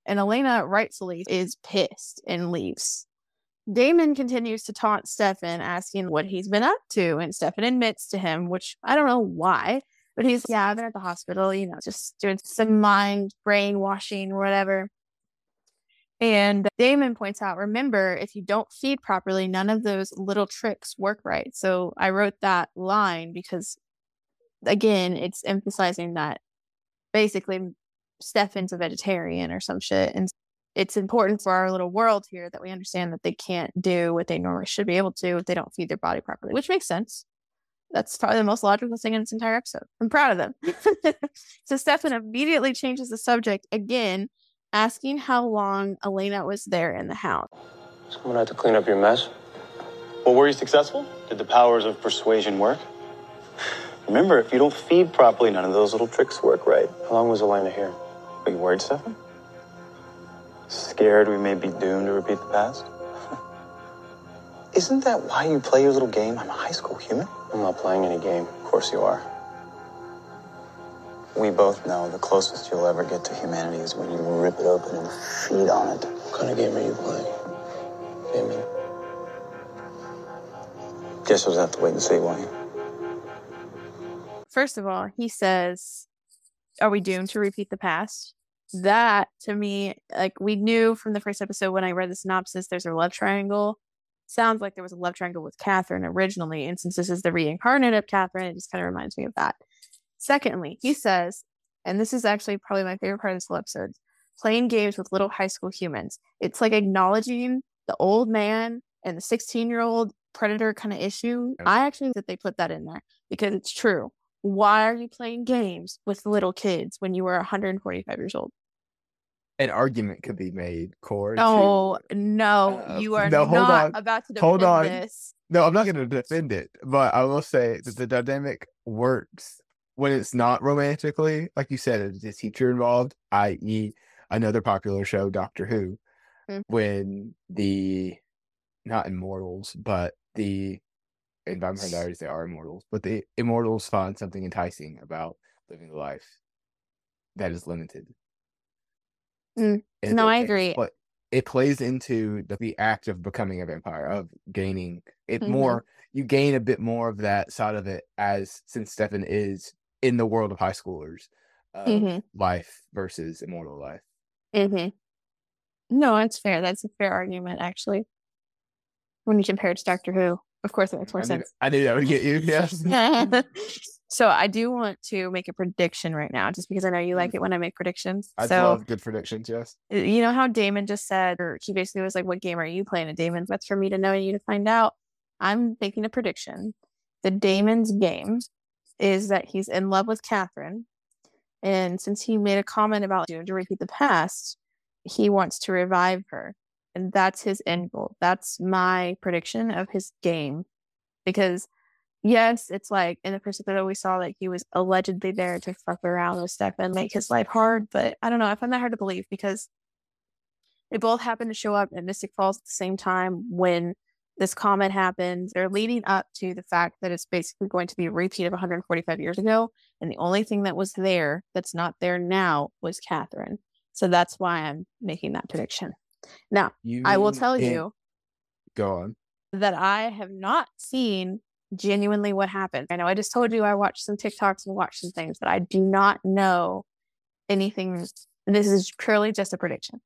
And Elena, rightfully, is pissed and leaves. Damon continues to taunt Stefan, asking what he's been up to. And Stefan admits to him, which I don't know why, but he's, yeah, been at the hospital, you know, just doing some mind brainwashing whatever. And Damon points out, remember, if you don't feed properly, none of those little tricks work right. So I wrote that line because, again, it's emphasizing that basically Stefan's a vegetarian or some shit. And it's important for our little world here that we understand that they can't do what they normally should be able to if they don't feed their body properly, which makes sense. That's probably the most logical thing in this entire episode. I'm proud of them. so Stefan immediately changes the subject again asking how long Elena was there in the house. Someone had to clean up your mess. Well, were you successful? Did the powers of persuasion work? Remember, if you don't feed properly, none of those little tricks work right. How long was Elena here? Are you worried, Stefan? Scared we may be doomed to repeat the past? Isn't that why you play your little game? I'm a high school human. I'm not playing any game. Of course you are. We both know the closest you'll ever get to humanity is when you rip it open and feed on it. What kind of game are you playing? Damon? Guess we'll have to wait and see, won't you? First of all, he says, Are we doomed to repeat the past? That to me, like we knew from the first episode when I read the synopsis, there's a love triangle. Sounds like there was a love triangle with Katherine originally. And since this is the reincarnate of Katherine, it just kind of reminds me of that. Secondly, he says, and this is actually probably my favorite part of this whole episode playing games with little high school humans. It's like acknowledging the old man and the 16 year old predator kind of issue. I actually think that they put that in there because it's true. Why are you playing games with little kids when you were 145 years old? An argument could be made, Kore. No, no, Uh, you are no, hold not on. about to defend Hold on. this. No, I'm not going to defend it, but I will say that the dynamic works when it's not romantically. Like you said, it's a teacher involved, i.e., another popular show, Doctor Who, Mm. when the not immortals, but the in Vampire Diaries they are immortals, but the immortals find something enticing about living a life that is limited. Mm. No, I agree. But it plays into the, the act of becoming a vampire, of gaining it Mhm. more. You gain a bit more of that side of it as since Stefan is in the world of high schoolers, of Mhm. life versus immortal life. Mm-hmm. No, that's fair. That's a fair argument, actually. When you compare it to Doctor Who, of course, it makes more I knew, sense. I knew that would get you. Yes. so I do want to make a prediction right now, just because I know you like it when I make predictions. I so love good predictions. Yes. uh, you know how Damon just said, or he basically was like, "What game are you playing?" And Damon, that's for me to know and you to find out. I'm making a prediction. The Damon's game is that he's in love with Katherine, and since he made a comment about doing to repeat the past, he wants to revive her, and that's his end goal. That's my prediction of his game, because yes, it's like in the person that we saw that he was allegedly there to fuck around with Stefan and make his life hard, but I don't know. I find that hard to believe because they both happen to show up at Mystic Falls at the same time when this comment happened. They're leading up to the fact that it's basically going to be a repeat of 145 years ago. And the only thing that was there that's not there now was Katherine. So that's why I'm making that prediction. Now, You I will tell you Go on. that I have not seen genuinely what happened. I know I just told you I watched some TikToks and watched some things, but I do not know anything. This is purely just a prediction.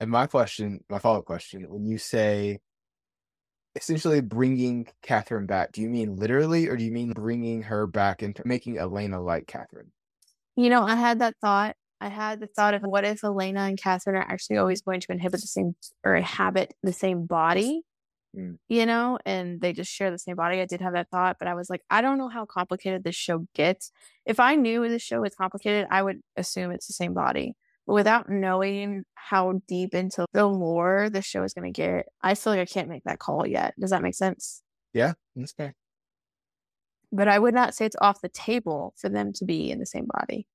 And my question, my follow up question, when you say essentially bringing Katherine back, do you mean literally or do you mean bringing her back and making Elena like Katherine? You know, I had that thought. I had the thought of what if Elena and Katherine are actually always going to inhibit the same or inhabit the same body, Mm. you know, and they just share the same body. I did have that thought, but I was like, I don't know how complicated this show gets. If I knew this show was complicated, I would assume it's the same body. But without knowing how deep into the lore the show is going to get, I feel like I can't make that call yet. Does that make sense? Yeah, that's fair. But I would not say it's off the table for them to be in the same body.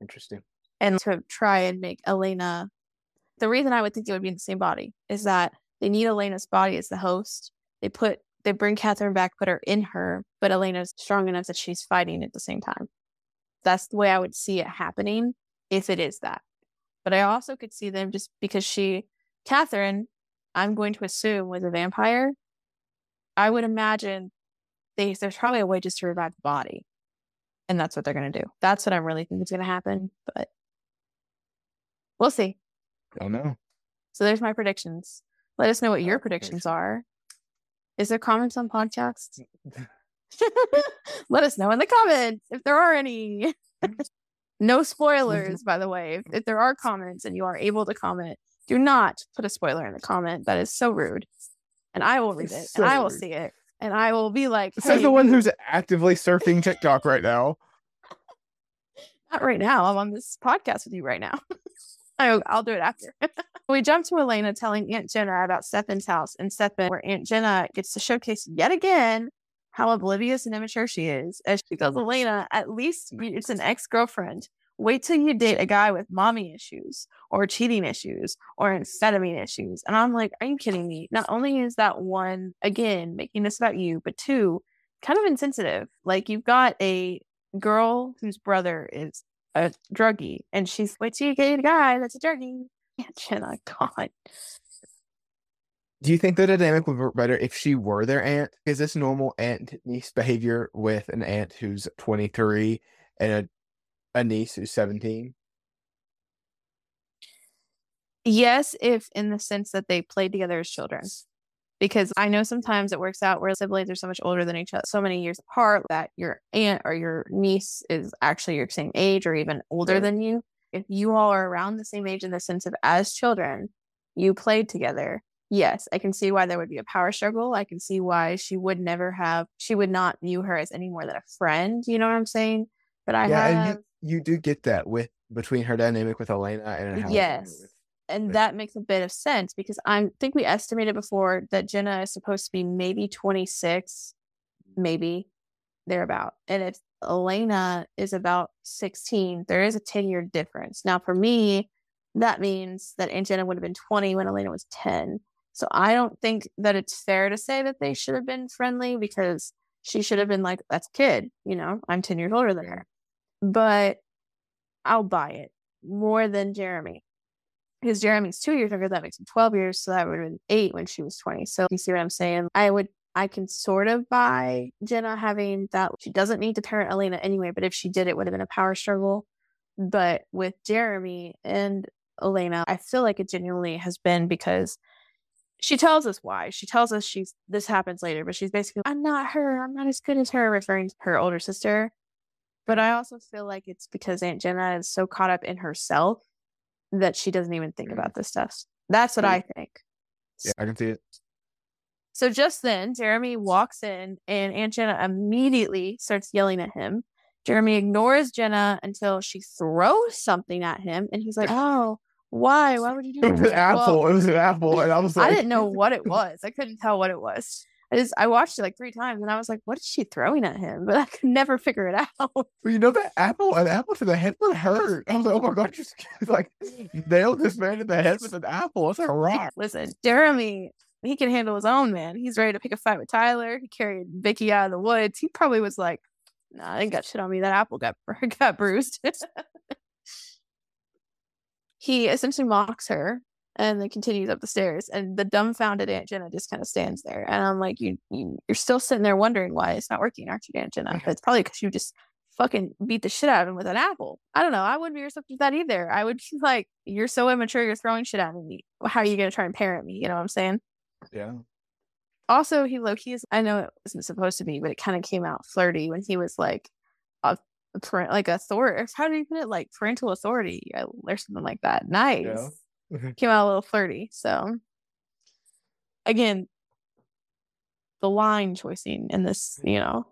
Interesting. and to try and make Elena. The reason I would think it would be in the same body is that they need Elena's body as the host. They put they bring Katherine back, put her in her, but Elena's strong enough that she's fighting at the same time. That's the way I would see it happening if it is that. But I also could see them just because she, Katherine, I'm going to assume was a vampire. I would imagine they, there's probably a way just to revive the body and that's what they're going to do. That's what I'm really think is going to happen, but we'll see. Don't know. So there's my predictions. Let us know what your predictions are. Is there comments on podcasts? Let us know in the comments if there are any. no spoilers, by the way. If, if there are comments and you are able to comment, do not put a spoiler in the comment. That is so rude. And I will read it So and I will rude. see it. And I will be like, Says the one who's actively surfing TikTok right now. Not right now. I'm on this podcast with you right now. I, I'll do it after. we jump to Elena telling Aunt Jenna about Stefan's house and Stefan, where Aunt Jenna gets to showcase yet again how oblivious and immature she is. As she tells Elena, at least it's an ex girlfriend. Wait till you date a guy with mommy issues or cheating issues or amphetamine issues. And I'm like, are you kidding me? Not only is that one, again, making this about you, but two, kind of insensitive. Like you've got a girl whose brother is a druggie, and she's wait till you get a guy that's a druggie. Aunt Jenna, God. Do you think the dynamic would work better if she were their aunt? Is this normal aunt niece behavior with an aunt who's 23 and a, a niece who's 17? Yes, if in the sense that they played together as children. Because I know sometimes it works out where siblings are so much older than each other, so many years apart that your aunt or your niece is actually your same age or even older Right. than you. If you all are around the same age in the sense of as children, you played together. Yes, I can see why there would be a power struggle. I can see why she would never have, she would not view her as any more than a friend. You know what I'm saying? But I yeah, have, and you, you do get that with between her dynamic with Elena and how her dynamic Yes. And that makes a bit of sense because I think we estimated before that Jenna is supposed to be maybe 26, maybe thereabout. And if Elena is about 16, there is a 10 year difference. Now, for me, that means that Aunt Jenna would have been 20 when Elena was 10. So I don't think that it's fair to say that they should have been friendly because she should have been like, that's a kid, you know, I'm 10 years older than her. But I'll buy it more than Jeremy because Jeremy's two years younger. That makes him 12 years. So that would have been eight when she was 20. So you see what I'm saying? I would, I can sort of buy Jenna having that. She doesn't need to parent Elena anyway, but if she did, it would have been a power struggle. But with Jeremy and Elena, I feel like it genuinely has been because she tells us why. She tells us she's, this happens later, but she's basically, I'm not her. I'm not as good as her, referring to her older sister. But I also feel like it's because Aunt Jenna is so caught up in herself that she doesn't even think about mm. this stuff. That's what I think. Yeah, I can see it. So just then, Jeremy walks in and Aunt Jenna immediately starts yelling at him. Jeremy ignores Jenna until she throws something at him and he's like, Oh, why? Why would you do that? It was an Well, apple. it was an apple, and I was like, I didn't know what it was. I couldn't tell what it was. I just I watched it like three times and I was like, what is she throwing at him? But I could never figure it out. Well, you know that apple, an apple to the head would hurt. I was like, oh my god, just like nailed this man in the head with an apple. It's a rock. Listen, Jeremy, he can handle his own man. He's ready to pick a fight with Tyler. He carried Vicki out of the woods. He probably was like, nah, I ain't got shit on me. That apple got got bruised. he essentially mocks her and then continues up the stairs. And the dumbfounded Aunt Jenna just kind of stands there. And I'm like, you, you you're still sitting there wondering why it's not working, aren't you, Aunt Jenna? But it's probably because you just fucking beat the shit out of him with an apple. I don't know. I wouldn't be receptive to that either. I would be like, you're so immature, you're throwing shit at me. How are you gonna try and parent me? You know what I'm saying? Yeah. Also, he low key is I know it wasn't supposed to be, but it kind of came out flirty when he was like a, a parent like authority how do you put it? Like parental authority or something like that. Nice. Yeah. Mm-hmm. Came out a little flirty. So again, the line choicing in this, mm-hmm. you know.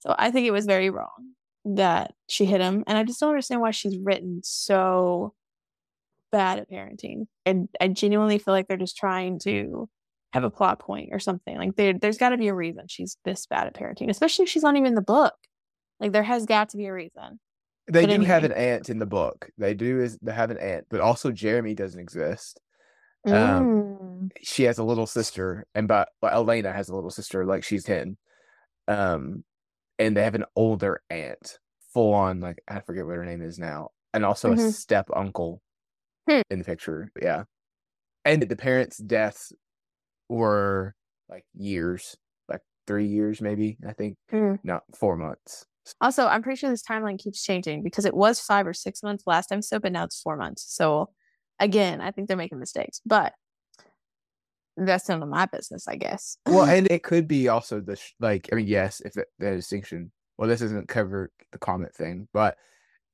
So I think it was very wrong that she hit him. And I just don't understand why she's written so bad at parenting. And I genuinely feel like they're just trying to have a plot point or something. Like there there's gotta be a reason she's this bad at parenting, especially if she's not even in the book. Like there has got to be a reason. They But do have an aunt in the book. They do is they have an aunt, but also Jeremy doesn't exist. Um, Mm. She has a little sister, and but Elena has a little sister, like she's ten. Um, and they have an older aunt, full on like I forget what her name is now, and also a Mhm. step uncle Hmm. in the picture. Yeah, and the parents' deaths were like years, like three years maybe. I think Mm. not four months. Also, I'm pretty sure this timeline keeps changing because it was five or six months last time, so but now it's four months. So again, I think they're making mistakes, but that's none of my business, I guess. Well, and it could be also the sh- like I mean, yes, if the, the distinction. Well, this doesn't cover the comment thing, but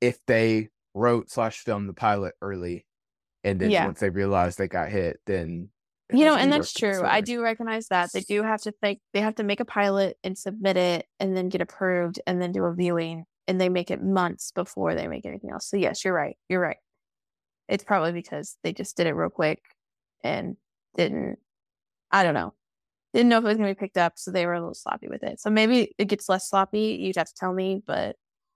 if they wrote slash filmed the pilot early, and then Yeah. once they realized they got hit, then you know, and that's true. I do recognize that they do have to think they have to make a pilot and submit it, and then get approved, and then do a viewing, and they make it months before they make anything else. So yes, you're right. You're right. It's probably because they just did it real quick and didn't. I don't know. Didn't know if it was gonna be picked up, so they were a little sloppy with it. So maybe it gets less sloppy. You'd have to tell me, but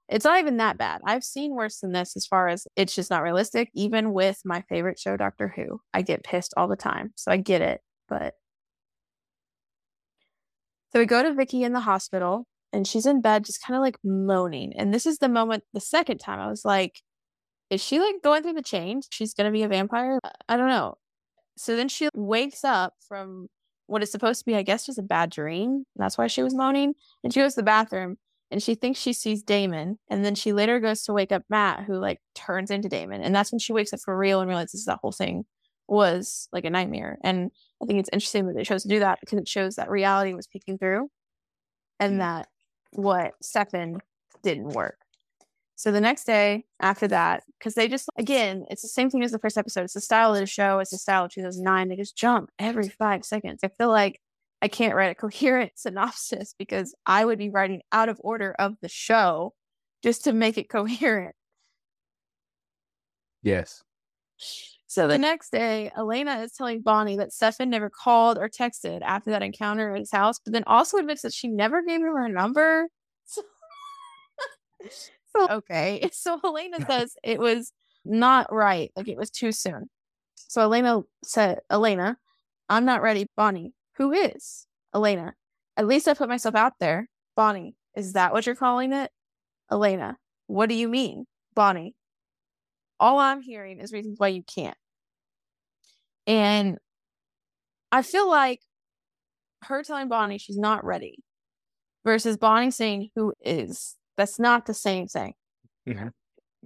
it's not even that bad. I've seen worse than this as far as it's just not realistic. Even with my favorite show, Doctor Who, I get pissed all the time. So I get it, but so we go to Vicki in the hospital and she's in bed just kind of like moaning. And this is the moment the second time I was like, is she like going through the change? She's gonna be a vampire? Uh, I don't know. So then she wakes up from what is supposed to be, I guess, just a bad dream. That's why she was moaning. And she goes to the bathroom and she thinks she sees Damon. And then she later goes to wake up Matt, who like turns into Damon. And that's when she wakes up for real and realizes that whole thing was like a nightmare. And I think it's interesting that they chose to do that because it shows that reality was peeking through and mm. that what Stefan didn't work. So the next day after that, because they just again, it's the same thing as the first episode. It's the style of the show. It's the style of 2009. They just jump every five seconds. I feel like I can't write a coherent synopsis because I would be writing out of order of the show just to make it coherent. Yes. So the next day, Elena is telling Bonnie that Stefan never called or texted after that encounter at his house, but then also admits that she never gave him her number. So, so okay. So Elena says it was not right, like it was too soon. So Elena said, Elena, I'm not ready. Bonnie, who is? Elena, at least I put myself out there. Bonnie, is that what you're calling it? Elena, what do you mean? Bonnie, all I'm hearing is reasons why you can't. And I feel like her telling Bonnie she's not ready versus Bonnie saying who is, that's not the same thing. Mhm.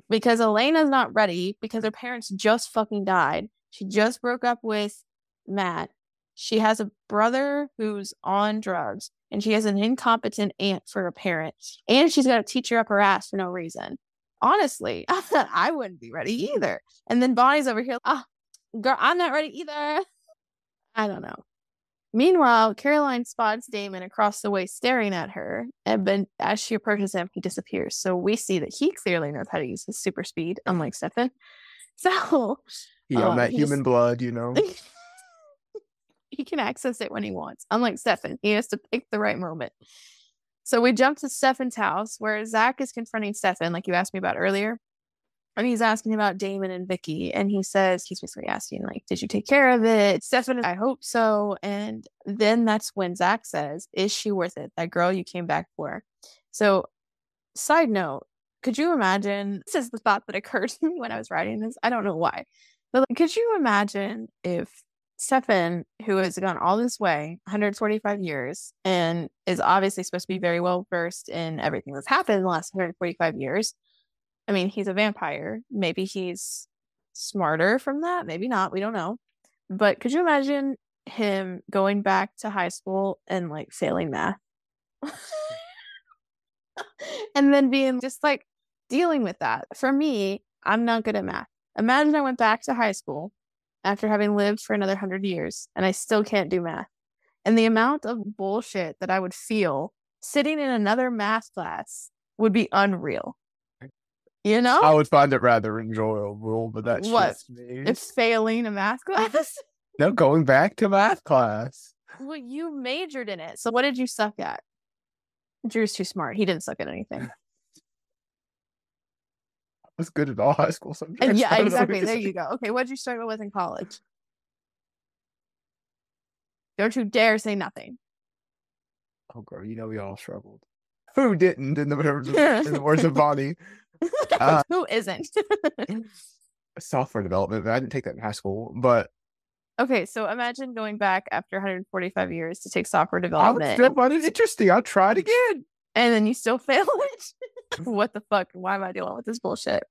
Because Elena's not ready because her parents just fucking died. She just broke up with Matt. She has a brother who's on drugs and she has an incompetent aunt for a parent. And she's got a teacher up her ass for no reason. Honestly, I wouldn't be ready either. And then Bonnie's over here, ah, girl, I'm not ready either. I don't know. Meanwhile, Caroline spots Damon across the way staring at her, and as she approaches him, he disappears. So we see that he clearly knows how to use his super speed, unlike Stefan. So He on Uh, that human blood, you know. He can access it when he wants. Unlike Stefan, he has to pick the right moment. So we jump to Stefan's house where Zach is confronting Stefan, like you asked me about earlier. And he's asking about Damon and Vicki. And he says, he's basically asking, like, did you take care of it? Stefan, I hope so. And then that's when Zach says, Is she worth it? That girl you came back for. So, side note, could you imagine? This is the thought that occurred to me when I was writing this. I don't know why. But like, could you imagine if Stefan, who has gone all this way, 145 years, and is obviously supposed to be very well versed in everything that's happened in the last 145 years. I mean, he's a vampire. Maybe he's smarter from that. Maybe not. We don't know. But could you imagine him going back to high school and like failing math? and then being just like dealing with that. For me, I'm not good at math. Imagine I went back to high school after having lived for another hundred years and I still can't do math. And the amount of bullshit that I would feel sitting in another math class would be unreal. You know? I would find it rather enjoyable, but that's What? just me. if failing a math class. no going back to math class. well, you majored in it. So what did you suck at? Drew's too smart. He didn't suck at anything. Was good at all high school And subjects. yeah, I don't know exactly. There you go. Okay, what did you struggle with in college? Don't you dare say nothing. Oh, girl, you know we all struggled. Who didn't? In the words of, in the words of Bonnie, Uh, Who isn't? software development. I didn't take that in high school, but okay, so imagine going back after 145 years to take software development. I would development, still find it interesting. I'll try it again. and then you still fail it. what the fuck? Why am I dealing with this bullshit?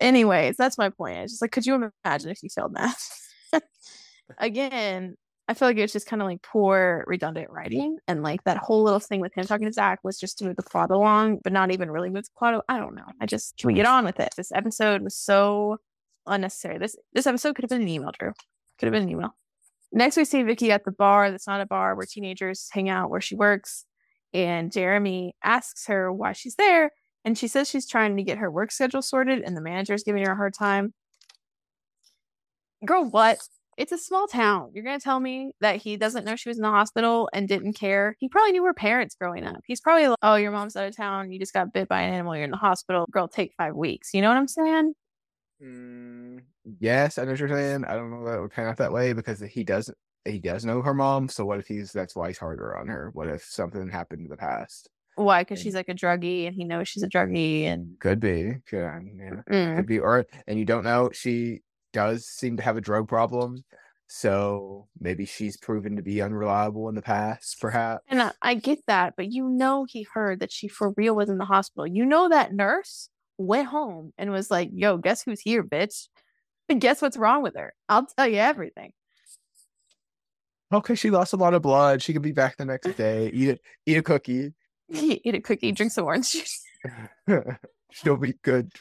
Anyways, that's my point. It's just like, could you imagine if you failed math? Again, I feel like it's just kind of like poor, redundant writing, and like that whole little thing with him talking to Zach was just to move the plot along, but not even really move the plot. al- I don't know. I just can we get on with it? This episode was so unnecessary. This this episode could have been an email, Drew. Could have been an email. Next, we see Vicki at the bar. That's not a bar where teenagers hang out, where she works. And Jeremy asks her why she's there, and she says she's trying to get her work schedule sorted, and the manager's giving her a hard time. Girl, what? It's a small town. You're gonna tell me that he doesn't know she was in the hospital and didn't care? He probably knew her parents growing up. He's probably like, "Oh, your mom's out of town. You just got bit by an animal. You're in the hospital. Girl, take five weeks." You know what I'm saying? Mm, yes, I know what you're saying. I don't know that it would pan out that way because he doesn't. He does know her mom. So what if he's that's why he's harder on her? What if something happened in the past? Why? Because she's like a druggie, and he knows she's a druggie, and Could be. Could, yeah. Mm. Could be. Or and you don't know. She does seem to have a drug problem. So maybe she's proven to be unreliable in the past, perhaps. And I, I get that, but you know he heard that she for real was in the hospital. You know that nurse went home and was like, "Yo, guess who's here, bitch?" And guess what's wrong with her? I'll tell you everything. Okay, she lost a lot of blood. She could be back the next day. Eat it. Eat a cookie. Eat a cookie, drink some orange juice. She'll be good.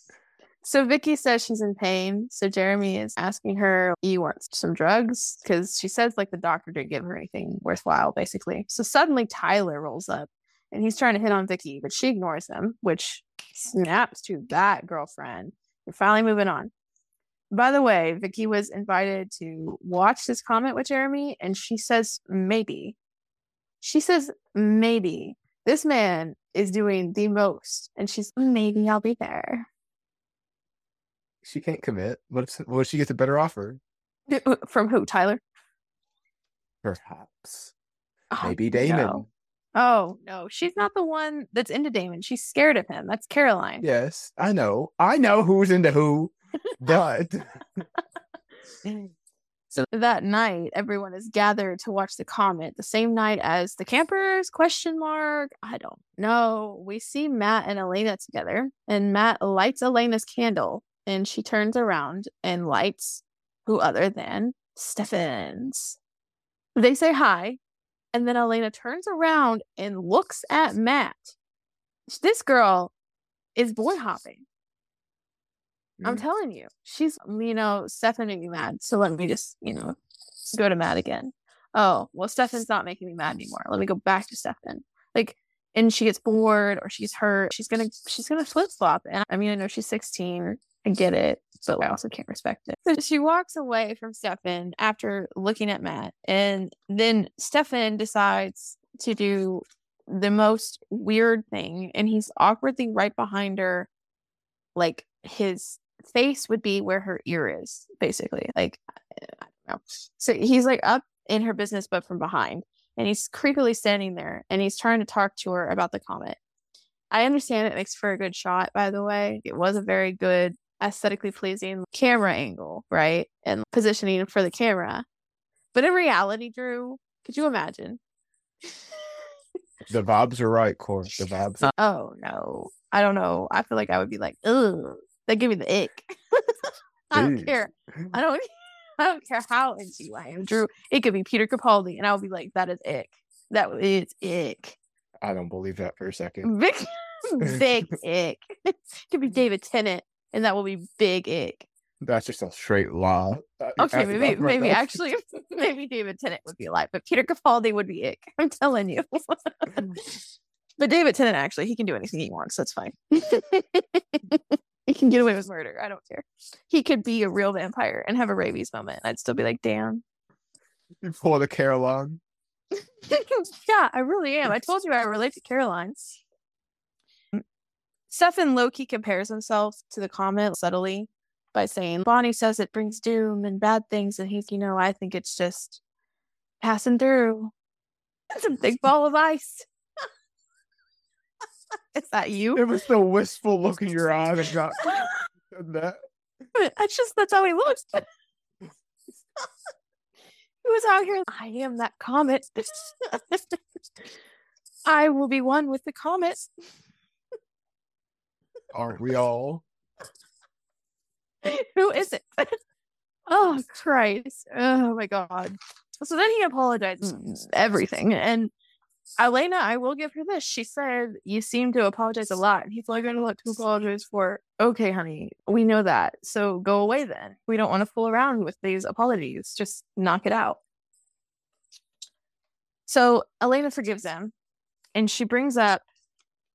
So Vicki says she's in pain. So Jeremy is asking her, "You want some drugs?" Because she says like the doctor didn't give her anything worthwhile, basically. So suddenly Tyler rolls up, and he's trying to hit on Vicki, but she ignores him, which snaps to that girlfriend. We're finally moving on. By the way, Vicki was invited to watch this comment with Jeremy, and she says maybe. She says maybe this man is doing the most, and she's maybe I'll be there. She can't commit. What if, what if she gets a better offer? From who? Tyler? Perhaps. Oh, Maybe Damon. no. Oh no, she's not the one that's into Damon. She's scared of him. That's Caroline. Yes, I know. I know who's into who. But So that night, everyone is gathered to watch the comet. The same night as the campers? Question mark. I don't know. We see Matt and Elena together, and Matt lights Elena's candle, and she turns around and lights who other than Stefan's. They say hi, and then Elena turns around and looks at Matt. This girl is boy hopping. I'm Mm. telling you, she's, you know, Stefan made me mad. So let me just, you know, go to Matt again. Oh, well, Stefan's not making me mad anymore. Let me go back to Stefan. Like, and she gets bored or she's hurt. She's gonna, she's gonna flip flop. And I mean, I know she's 16. I get it, but I also can't respect it. So she walks away from Stefan after looking at Matt, and then Stefan decides to do the most weird thing, and he's awkwardly right behind her, like his face would be where her ear is, basically. Like, I don't know. So he's like up in her business, but from behind, and he's creepily standing there, and he's trying to talk to her about the comet. I understand it makes for a good shot, by the way. It was a very good, aesthetically pleasing camera angle, right? And positioning for the camera. But in reality, Drew, could you imagine? the vibes are right, Kore. The vibes. Are- Oh no. I don't know. I feel like I would be like, ugh. That give me the ick. I don't care. I don't I don't care how into you I am, Drew. It could be Peter Capaldi, and I would be like, that is ick. That is ick. I don't believe that for a second. Big big ick. It could be David Tennant, and that will be big ick. That's just a straight lie. Uh, Okay, after maybe that, maybe actually maybe David Tennant would be alive, but Peter Capaldi would be ick. I'm telling you. but David Tennant actually he can do anything he wants. That's fine. He can get away with murder. I don't care. He could be a real vampire and have a rabies moment. I'd still be like, damn. You pull the Caroline. yeah, I really am. I told you I relate to Caroline. Stefan Loki compares himself to the comet subtly by saying, Bonnie says it brings doom and bad things, and he's, you know, I think it's just passing through. It's a big ball of ice. Is that you? It was the wistful look in your eye that got that. That's just that's how he looks. he was out here. I am that comet. I will be one with the comet. Aren't we all? Who is it? oh Christ! Oh my God! So then he apologizes mm. everything, and Elena, I will give her this. She said, "You seem to apologize a lot," and he's like, "I don't know what to apologize for." Okay, honey, we know that. So go away then. We don't want to fool around with these apologies. Just knock it out. So Elena forgives him, and she brings up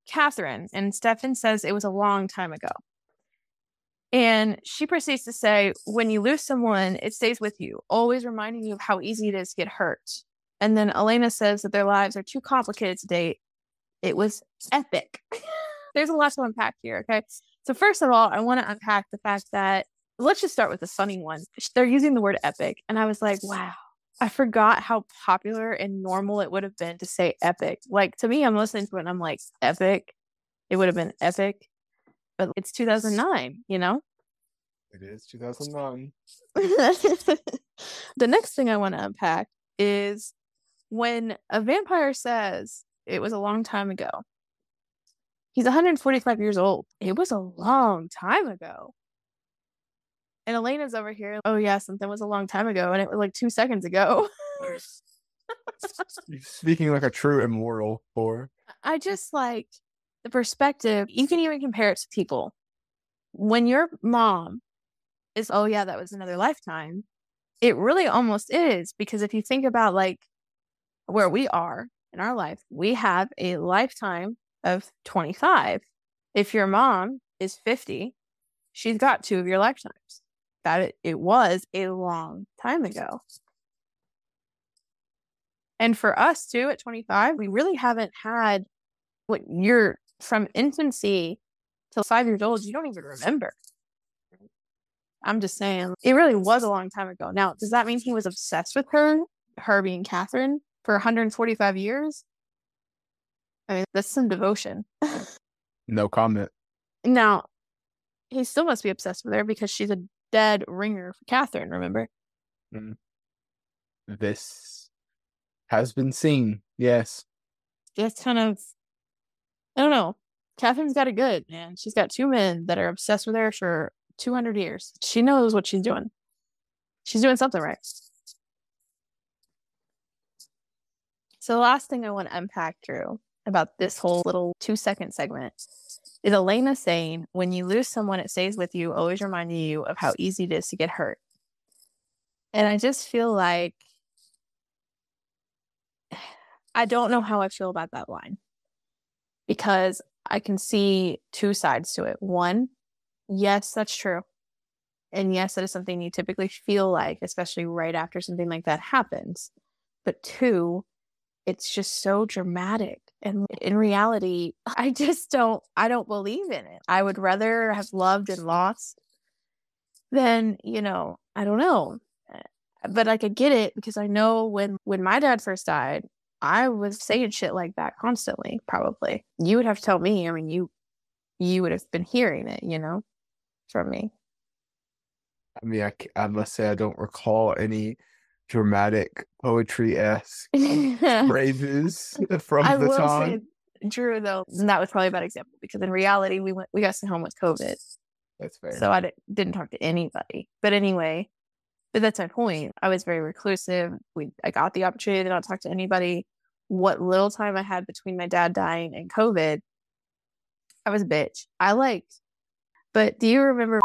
Katherine, and Stefan says it was a long time ago. And she proceeds to say, when you lose someone, it stays with you, always reminding you of how easy it is to get hurt. And then Elena says that their lives are too complicated to date. It was epic. There's a lot to unpack here. Okay. So, first of all, I want to unpack the fact that let's just start with the funny one. They're using the word epic. And I was like, wow, I forgot how popular and normal it would have been to say epic. Like, to me, I'm listening to it and I'm like, epic. It would have been epic but it's 2009, you know? It is 2009. the next thing I want to unpack is when a vampire says it was a long time ago, he's 145 years old. It was a long time ago. And Elena's over here. Oh yeah, something was a long time ago, and it was like two seconds ago. Speaking like a true immortal for I just like the perspective. You can even compare it to people. When your mom is, oh yeah, that was another lifetime. It really almost is because if you think about like where we are in our life, we have a lifetime of 25. If your mom is 50, she's got two of your lifetimes. That it, was a long time ago. And for us too, at 25, we really haven't had what you're from infancy till five years old, you don't even remember. I'm just saying, it really was a long time ago. Now, does that mean he was obsessed with her, her being Katherine, for 145 years? I mean, that's some devotion. no comment. Now, he still must be obsessed with her because she's a dead ringer for Katherine, remember? Mm. This has been seen. Yes. That's kind of, I don't know. Katherine's got it good, man. She's got two men that are obsessed with her for 200 years. She knows what she's doing. She's doing something right. So, the last thing I want to unpack, Drew, about this whole little two second segment is Elena saying, when you lose someone, it stays with you, always reminding you of how easy it is to get hurt. And I just feel like I don't know how I feel about that line because I can see two sides to it. One, yes, that's true. And yes, that is something you typically feel like, especially right after something like that happens. But two, it's just so dramatic. And in reality, I just don't I don't believe in it. I would rather have loved and lost than, you know, I don't know. Eh, but like I get it because I know when when my dad first died, I was saying shit like that constantly, probably. You would have to tell me. I mean, you you would have been hearing it, you know, from me. I mean, i, I must say I don't recall any dramatic poetry esque phrases from I the say, Drew, though, and that was probably a bad example because in reality, we went we got sent home with COVID, That's fair. so I didn't talk to anybody. But anyway, but that's my point. I was very reclusive. We I got the opportunity to not talk to anybody. What little time I had between my dad dying and COVID, I was a bitch. I liked, but do you remember?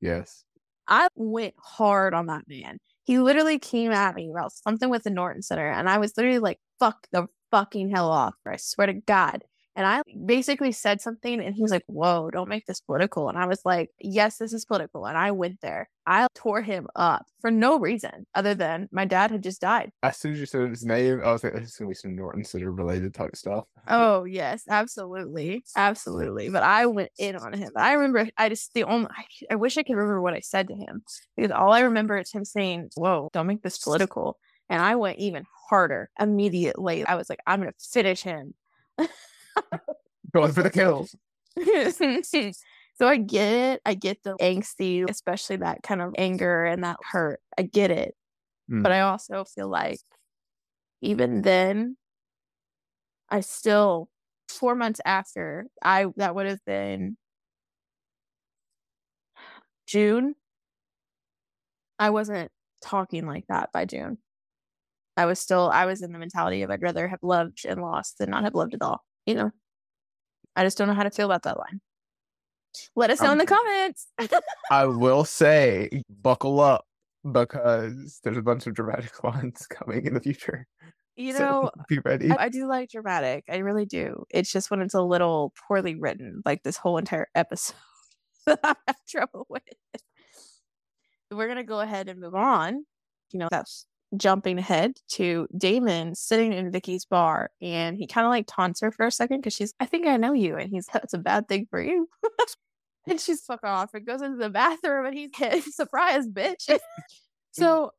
yes. I went hard on that man. He literally came at me about something with the Norton Center, and I was literally like, fuck the fucking hell off. I swear to God. And I basically said something, and he was like, whoa, don't make this political. And I was like, yes, this is political. And I went there. I tore him up for no reason other than my dad had just died. As soon as you said his name, I was like, "This is gonna be some Norton Center related type stuff." Oh, yes, absolutely. Absolutely. But I went in on him. I remember, I just, the only, I, I wish I could remember what I said to him because all I remember is him saying, whoa, don't make this political. And I went even harder immediately. I was like, I'm going to finish him. Going for the kills. so I get it. I get the angsty, especially that kind of anger and that hurt. I get it. Mm. But I also feel like even then, I still, four months after, I, that would have been June. I wasn't talking like that by June. I was still, I was in the mentality of I'd rather have loved and lost than not have loved at all. You know, I just don't know how to feel about that line. Let us know in um, the comments. I will say, buckle up because there's a bunch of dramatic lines coming in the future. you So, know, be ready. I, I do like dramatic. I really do. It's just when it's a little poorly written, like this whole entire episode that I have trouble with. We're gonna go ahead and move on. You know, that's jumping ahead to Damon sitting in Vicki's bar and he kind of like taunts her for a second because she's, I think I know you. And he's, that's a bad thing for you. and she's fuck off and goes into the bathroom and he's surprise, bitch. so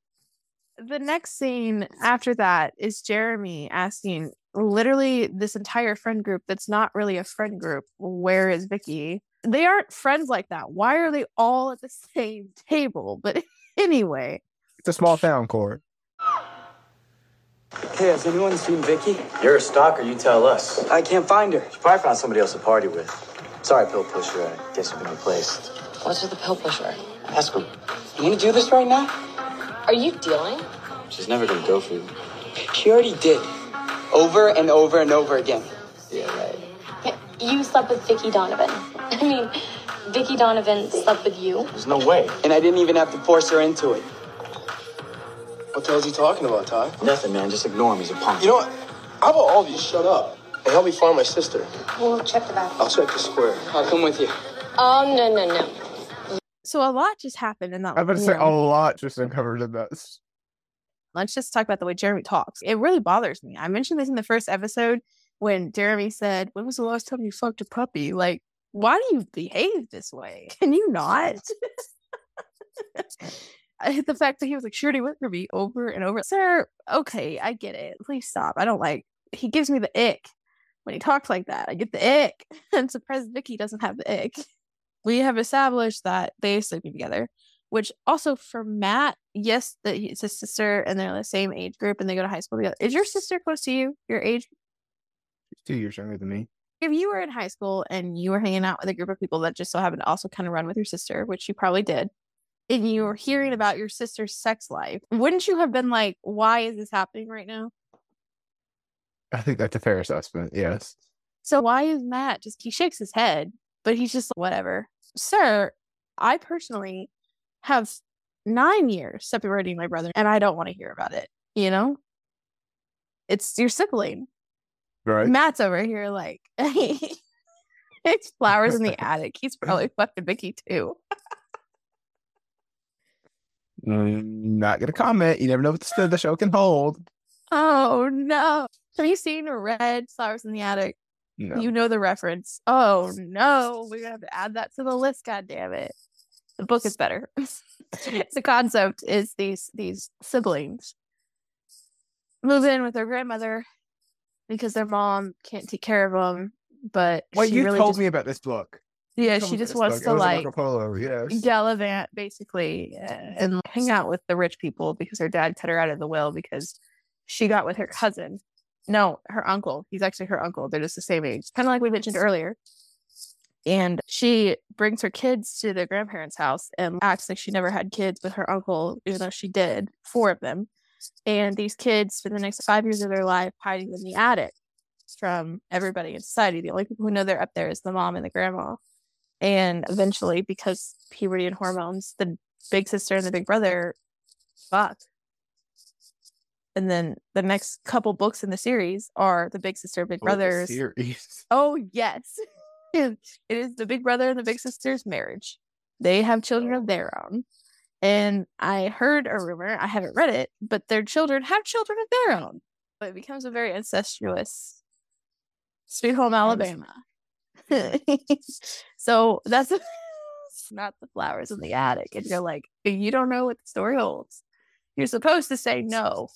the next scene after that is Jeremy asking literally this entire friend group that's not really a friend group, where is Vicki? They aren't friends like that. Why are they all at the same table? But anyway, It's a small town, Cord. Hey, has anyone seen Vicki? You're a stalker, you tell us. I can't find her. She probably found somebody else to party with. Sorry, pill pusher. I guess you've been replaced. What's with the pill pusher? Ask her. You want to do this right now? Are you dealing? She's never gonna go for you. She already did. Over and over and over again. Yeah, right. You slept with Vicki Donovan. I mean, Vicki Donovan slept with you. There's no way. And I didn't even have to force her into it. What the hell's he talking about, Ty? Nothing, man. Just ignore him. He's a punk. You know what? How about all of you shut up and help me find my sister? We'll check the bathroom. I'll check the square. I'll come with you. Oh, no, no, no. So a lot just happened in that. I'm about to say a lot just uncovered in this. let's just talk about the way Jeremy talks. It really bothers me. I mentioned this in the first episode when Jeremy said, When was the last time you fucked a puppy? Like, why do you behave this way? Can you not? I hit the fact that he was like, Surety went for me over and over. Sir, okay, I get it. Please stop. I don't like he gives me the ick when he talks like that. I get the ick. I'm surprised Vicki doesn't have the ick. We have established that they sleeping together which also for Matt, yes, that he's his sister and they're the same age group and they go to high school together. Is your sister close to you? Your age? She's two years younger than me. If you were in high school and you were hanging out with a group of people that just so happened to also kind of run with your sister, which you probably did, and you were hearing about your sister's sex life, wouldn't you have been like, why is this happening right now? I think that's a fair assessment. Yes. So why is Matt just he shakes his head, but he's just whatever. Sir, I personally have nine years separating my brother and I don't want to hear about it. You know? It's your sibling. Right. Matt's over here like it's flowers in the attic. He's probably fucking Vicki too. Mm, not gonna comment. You never know what the, the show can hold. Oh no. Have you seen Red Flowers in the Attic? No. You know the reference. Oh no. We're gonna have to add that to the list, god damn it. The book is better. the concept is these these siblings move in with their grandmother because their mom can't take care of them. But she you really told just, me about this book. Yeah, she just wants to book. It was a like Polo. Yes. gallivant basically and hang out with the rich people because her dad cut her out of the will because she got with her cousin. No, her uncle. He's actually her uncle. They're just the same age. Kind of like we mentioned earlier. And she brings her kids to their grandparents' house and acts like she never had kids with her uncle, even though she did, four of them. And these kids spend the next five years of their life hiding in the attic from everybody in society. The only people who know they're up there is the mom and the grandma. And eventually, because puberty and hormones, the big sister and the big brother fuck. And then the next couple books in the series are the big sister, big Oh, the brothers. series. Oh yes, it is the big brother and the big sister's marriage. They have children of their own, and I heard a rumor. I haven't read it, but their children have children of their own. But it becomes a very incestuous Sweet Home Alabama. so that's not the flowers in the attic, and you're like, you don't know what the story holds. You're supposed to say no.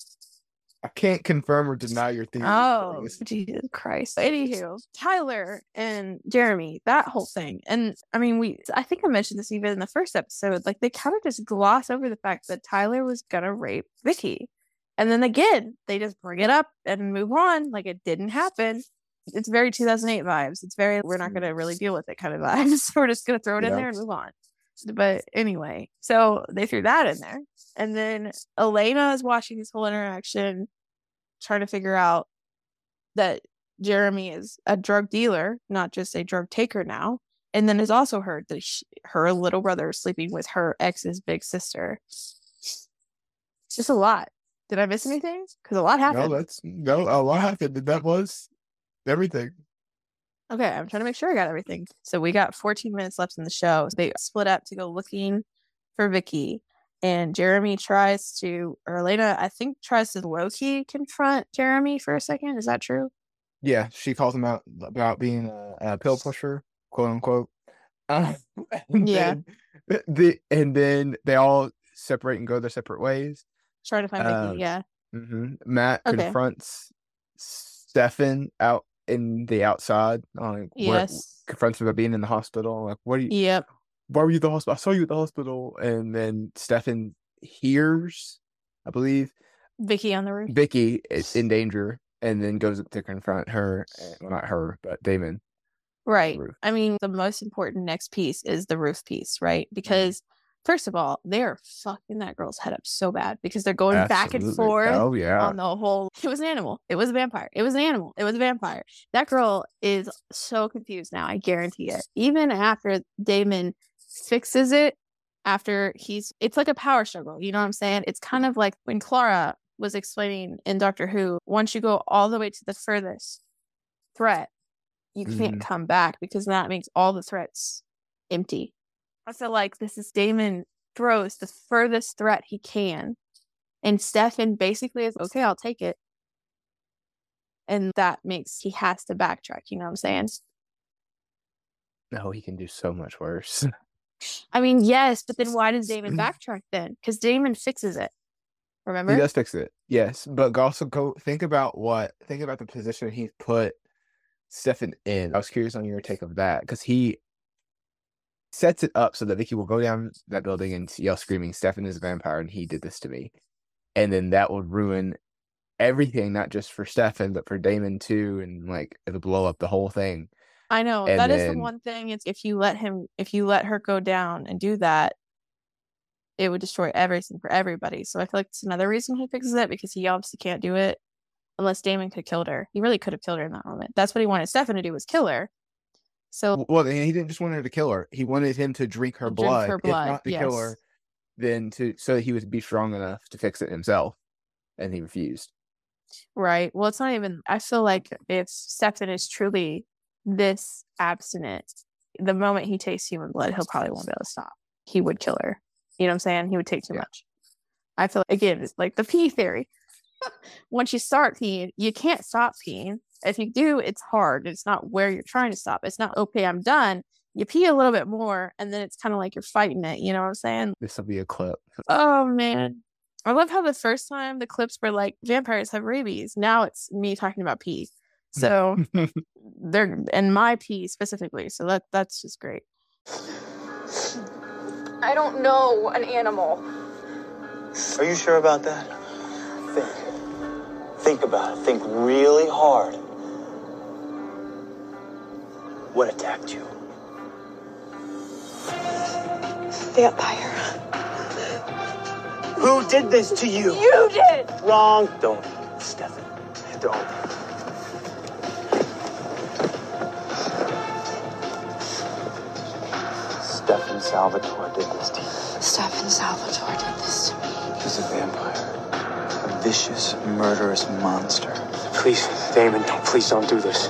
I can't confirm or deny your theory. Oh, Jesus Christ. Anywho, Tyler and Jeremy, that whole thing. And I mean, we, I think I mentioned this even in the first episode. Like, they kind of just gloss over the fact that Tyler was going to rape Vicki. And then again, they just bring it up and move on like it didn't happen. It's very 2008 vibes. It's very, we're not going to really deal with it kind of vibes. we're just going to throw it in there and move on. But anyway, so they threw that in there. And then Elena is watching this whole interaction, trying to figure out that Jeremy is a drug dealer, not just a drug taker now. And then has also heard that she, her little brother is sleeping with her ex's big sister. It's just a lot. Did I miss anything? Because a lot No, happened. that's no. A lot happened. That was everything. Okay, I'm trying to make sure I got everything. So we got 14 minutes left in the show. They split up to go looking for Vicki, and Jeremy tries to, or Elena, I think, tries to low key confront Jeremy for a second. Is that true? Yeah, she calls him out about being a, a pill pusher, quote unquote. Uh, and Yeah. Then, the and then they all separate and go their separate ways. Trying to find Uh, Vicki. Yeah. hmm Matt Okay. confronts Stefan out in the outside. Like, Yes. confronts him about being in the hospital. Like, what are you? Yep. Why were you at the hospital? I saw you at the hospital. And then Stefan hears, I believe, Vicki on the roof. Vicki is in danger, and then goes up to confront her. uh, Well, not her, but Damon. Right. I mean, the most important next piece is the roof piece, right? Because First of all, they're fucking that girl's head up so bad because they're going back and forth Oh yeah. on the whole. It was an animal. It was a vampire. It was an animal. It was a vampire. That girl is so confused now. I guarantee it. Even after Damon fixes it, after he's, it's like a power struggle. You know what I'm saying? It's kind of like when Clara was explaining in Doctor Who. Once you go all the way to the furthest threat, you can't Mhm. come back because that makes all the threats empty. I feel like this is Damon throws the furthest threat he can. And Stefan basically is okay, I'll take it. And that makes he has to backtrack, you know what I'm saying? No, he can do so much worse. I mean, yes, but then why does Damon backtrack then? Because Damon fixes it. Remember? He does fix it, yes. But also go think about what think about the position he's put Stefan in. I was curious on your take of that because he sets it up so that Vicki will go down that building and yell screaming, Stefan is a vampire and he did this to me. And then that would ruin everything, not just for Stefan, but for Damon too, and like it'll blow up the whole thing. I know And that is the one thing. It's if you let him, if you let her go down and do that, it would destroy everything for everybody. So I feel like it's another reason he fixes it because he obviously can't do it unless Damon could have killed her. He really could have killed her in that moment. That's what he wanted Stefan to do was kill her. So Well, he didn't just want her to kill her. He wanted him to drink her Drink blood, her blood, if not to kill yes. her, then to so that he would be strong enough to fix it himself. And he refused. right, well, it's not even. I feel like if Stefan is truly this abstinent, the moment he tastes human blood, he'll probably won't be able to stop. He would kill her. You know what I'm saying? He would take too Yeah. much. I feel like, again, it's like the pee theory. Once you start peeing, you can't stop peeing. If you do, it's hard. It's not where you're trying to stop. It's not okay, I'm done. You pee a little bit more, and then it's kind of like you're fighting it. You know what I'm saying? This will be a clip. Oh man. I love how the first time the clips were like vampires have rabies. Now it's me talking about pee. So they're and my pee specifically. So that that's just great. I don't know an animal. Are you sure about that? Think. Think about it. Think really hard. What attacked you? Vampire. Who did this to you? You did! Wrong. Don't, Stefan. Don't. Stefan Salvatore did this to you. Stefan Salvatore did this to me. He's a vampire. A vicious, murderous monster. Please, Damon, don't, please don't do this.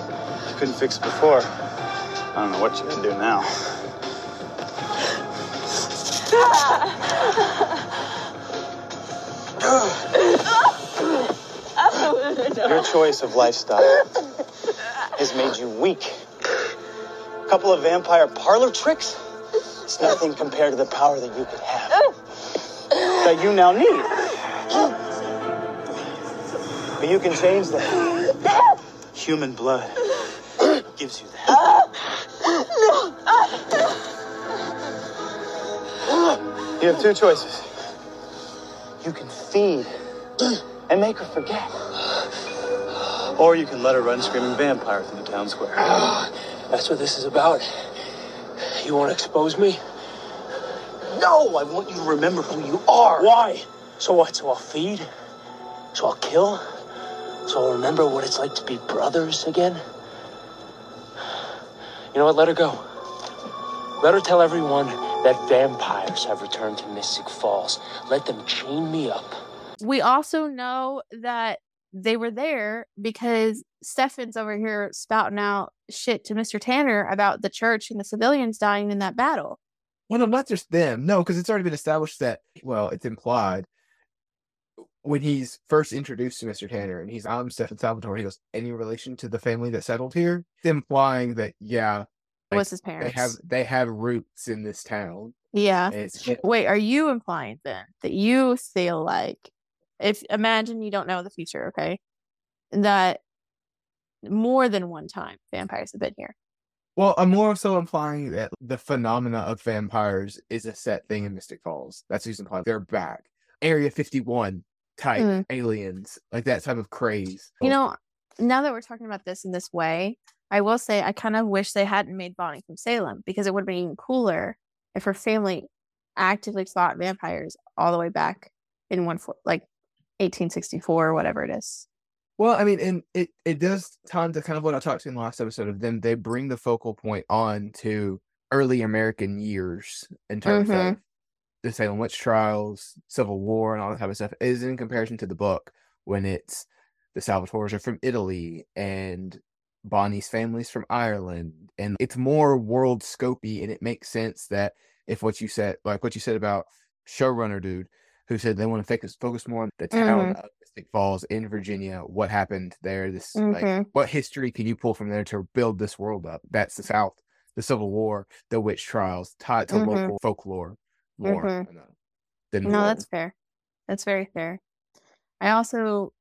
You couldn't fix it before. I don't know what you can do now. Your choice of lifestyle has made you weak. A couple of vampire parlor tricks? It's nothing compared to the power that you could have. That you now need. But you can change that. Human blood gives you that. You have two choices. You can feed and make her forget. Or you can let her run screaming vampire through the town square. That's what this is about. You want to expose me? No, I want you to remember who you are. Why? So what? So I'll feed? So I'll kill? So I'll remember what it's like to be brothers again? You know what? Let her go. Let her tell everyone that vampires have returned to Mystic Falls. Let them chain me up. We also know that they were there because Stefan's over here spouting out shit to Mr. Tanner about the church and the civilians dying in that battle. Well, no, not just them. No, because it's already been established that, well, it's implied when he's first introduced to Mr. Tanner and he's, I'm Stefan Salvatore. He goes, any relation to the family that settled here? It's implying that, yeah, It was his they have they have roots in this town. Yeah. Wait, are you implying then that you feel like if imagine you don't know the future, okay? That more than one time vampires have been here. Well, I'm more so implying that the phenomena of vampires is a set thing in Mystic Falls. That's who's implying. They're back. Area 51 type Mm. aliens, like that type of craze. You know, now that we're talking about this in this way, I will say I kind of wish they hadn't made Bonnie from Salem because it would have been even cooler if her family actively fought vampires all the way back in one like 1864 or whatever it is. Well, I mean, and it, it does time to kind of what I talked to in the last episode of them. They bring the focal point on to early American years in terms Mhm. of the Salem witch trials, Civil War, and all that type of stuff. Is in comparison to the book when it's the Salvatores are from Italy and Bonnie's family's from Ireland, and it's more world scopy, and it makes sense that if what you said, like what you said about showrunner dude, who said they want to focus focus more on the town of Mystic Falls in Virginia, what happened there, this like Mhm. what history can you pull from there to build this world up? That's the South, the Civil War, the witch trials, tied to Mhm. local folklore lore. Mhm. and, uh, No, World. that's fair. That's very fair. I also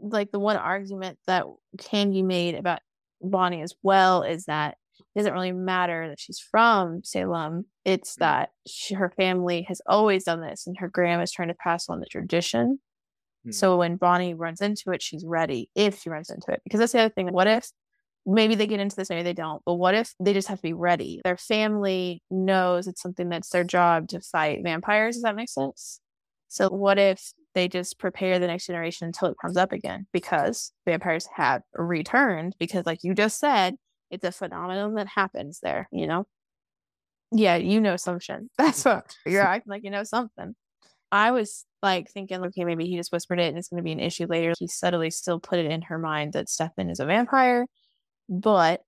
like the one argument that can be made about Bonnie as well is that it doesn't really matter that she's from Salem. It's that she, her family has always done this, and her grandma is trying to pass on the tradition. Hmm. So when Bonnie runs into it, she's ready if she runs into it. Because that's the other thing. What if maybe they get into this, maybe they don't, but what if they just have to be ready? Their family knows it's something that's their job to fight vampires. Does that make sense? So what if they just prepare the next generation until it comes up again? Because vampires have returned, because like you just said, it's a phenomenon that happens there, you know? Yeah, you know some shit. That's what you're acting like you know something. I was like thinking, okay, maybe he just whispered it and it's going to be an issue later. He subtly still put it in her mind that Stefan is a vampire. But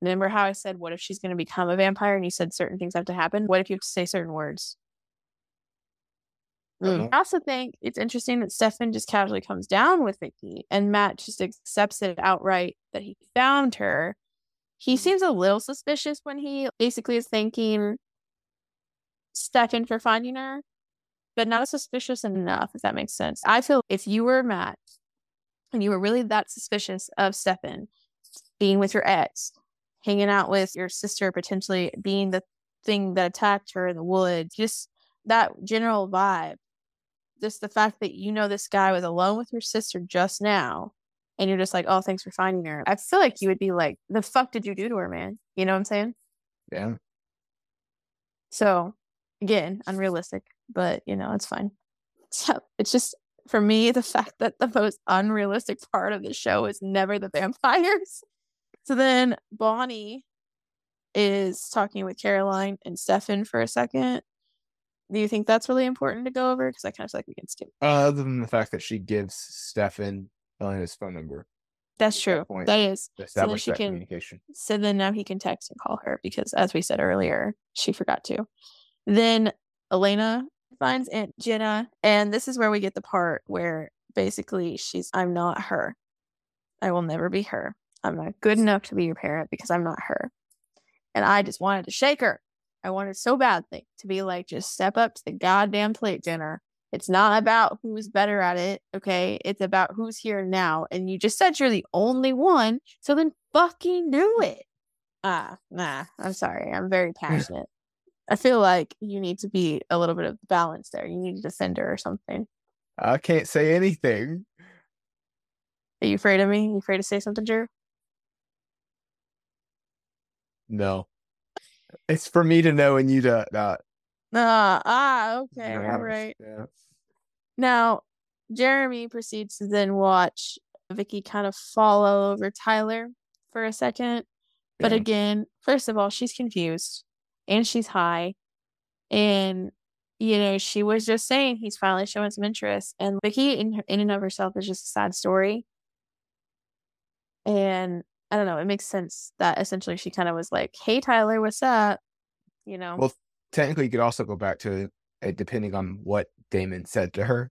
remember how I said, what if she's going to become a vampire? And you said certain things have to happen. What if you have to say certain words? Uh-huh. I also think it's interesting that Stefan just casually comes down with Vicki and Matt just accepts it outright that he found her. He seems a little suspicious when he basically is thanking Stefan for finding her, but not suspicious enough, if that makes sense. I feel if you were Matt and you were really that suspicious of Stefan being with your ex, hanging out with your sister, potentially being the thing that attacked her in the woods, just that general vibe, just the fact that you know this guy was alone with your sister just now, and you're just like, oh, thanks for finding her. I feel like you would be like, the fuck did you do to her, man? You know what I'm saying? Yeah. So again, unrealistic, but you know, it's fine. So it's just for me, the fact that the most unrealistic part of the show is never the vampires. So then Bonnie is talking with Caroline and Stefan for a second. Do you think that's really important to go over? Because I kind of feel like we can skip. Uh, other than the fact that she gives Stefan Elena's phone number That's true. that point That is. So then she can. communication. So then now he can text and call her because, as we said earlier, she forgot to. Then Elena finds Aunt Jenna, and this is where we get the part where basically she's, I'm not her. I will never be her. I'm not good enough to be your parent because I'm not her. And I just wanted to shake her. I wanted so badly to be like, just step up to the goddamn plate, Jenna. It's not about who's better at it, okay? It's about who's here now. And you just said you're the only one, so then fucking do it. Ah, nah, I'm sorry. I'm very passionate. I feel like you need to be a little bit of balance there. You need a defender or something. I can't say anything. Are you afraid of me? you afraid to say something, Drew? No. It's for me to know and you to not. Ah, ah, okay, Yeah, all right. Yeah. Now, Jeremy proceeds to then watch Vicki kind of fall all over Tyler for a second. But Yeah. again, first of all, she's confused and she's high. And, you know, she was just saying he's finally showing some interest. And Vicki, in, in and of herself, is just a sad story. And I don't know, it makes sense that essentially she kind of was like, hey, Tyler, what's up? You know? Well, technically, you could also go back to it depending on what Damon said to her.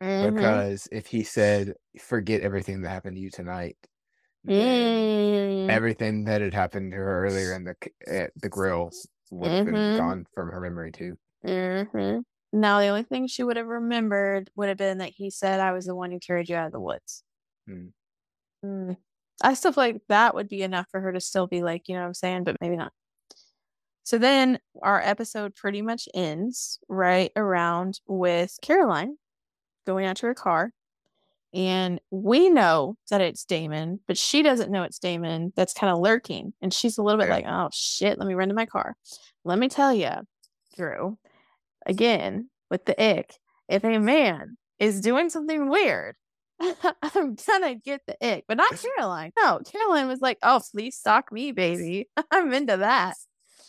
Mhm. Because if he said, forget everything that happened to you tonight, Mm. everything that had happened to her earlier in the at the grill would have been Mhm. gone from her memory too. hmm Now, the only thing she would have remembered would have been that he said, I was the one who carried you out of the woods. Hmm. Mm. I still feel like that would be enough for her to still be like, you know what I'm saying? But maybe not. So then our episode pretty much ends right around with Caroline going out to her car. And we know that it's Damon, but she doesn't know it's Damon that's kind of lurking. And she's a little bit like, oh shit, let me run to my car. Let me tell you, Drew, again with the ick, if a man is doing something weird, I'm gonna get the ick, but not Caroline. No, Caroline was like, "Oh, please stalk me, baby. I'm into that."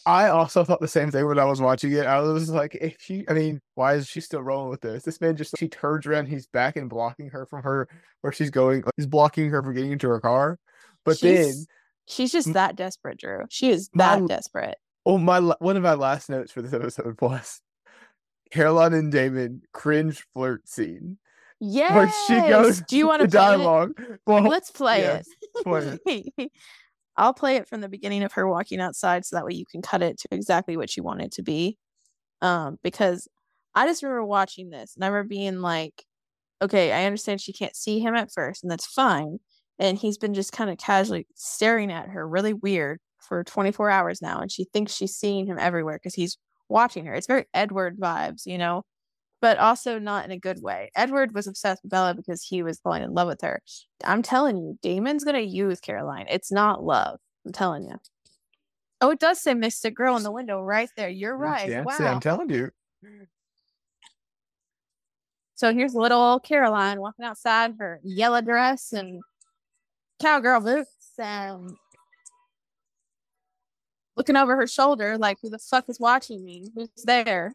I also thought the same thing when I was watching it. I was like, if she, I mean, why is she still rolling with this? This man just, she turns around, he's back and blocking her from her where she's going. He's blocking her from getting into her car. But then, She's she's just that desperate, Drew. She is that My- desperate. oh, my, one of my last notes for this episode was Caroline and Damon cringe flirt scene Yes. where she goes, Do you want to play it? dialogue? Well, Let's play yes, play it. I'll play it from the beginning of her walking outside so that way you can cut it to exactly what you want it to be. Um, because I just remember watching this and I remember being like, okay, I understand she can't see him at first, and that's fine. And he's been just kind of casually staring at her really weird for 24 hours now, and she thinks she's seeing him everywhere because he's watching her. It's very Edward vibes, you know, but also not in a good way. Edward was obsessed with Bella because he was falling in love with her. I'm telling you, Damon's gonna use Caroline. It's not love. I'm telling you. Oh, it does say Mystic Girl in the window right there. You're right. Yeah, wow. I'm telling you. So here's little old Caroline walking outside in her yellow dress and cowgirl boots and looking over her shoulder like, who the fuck is watching me? Who's there?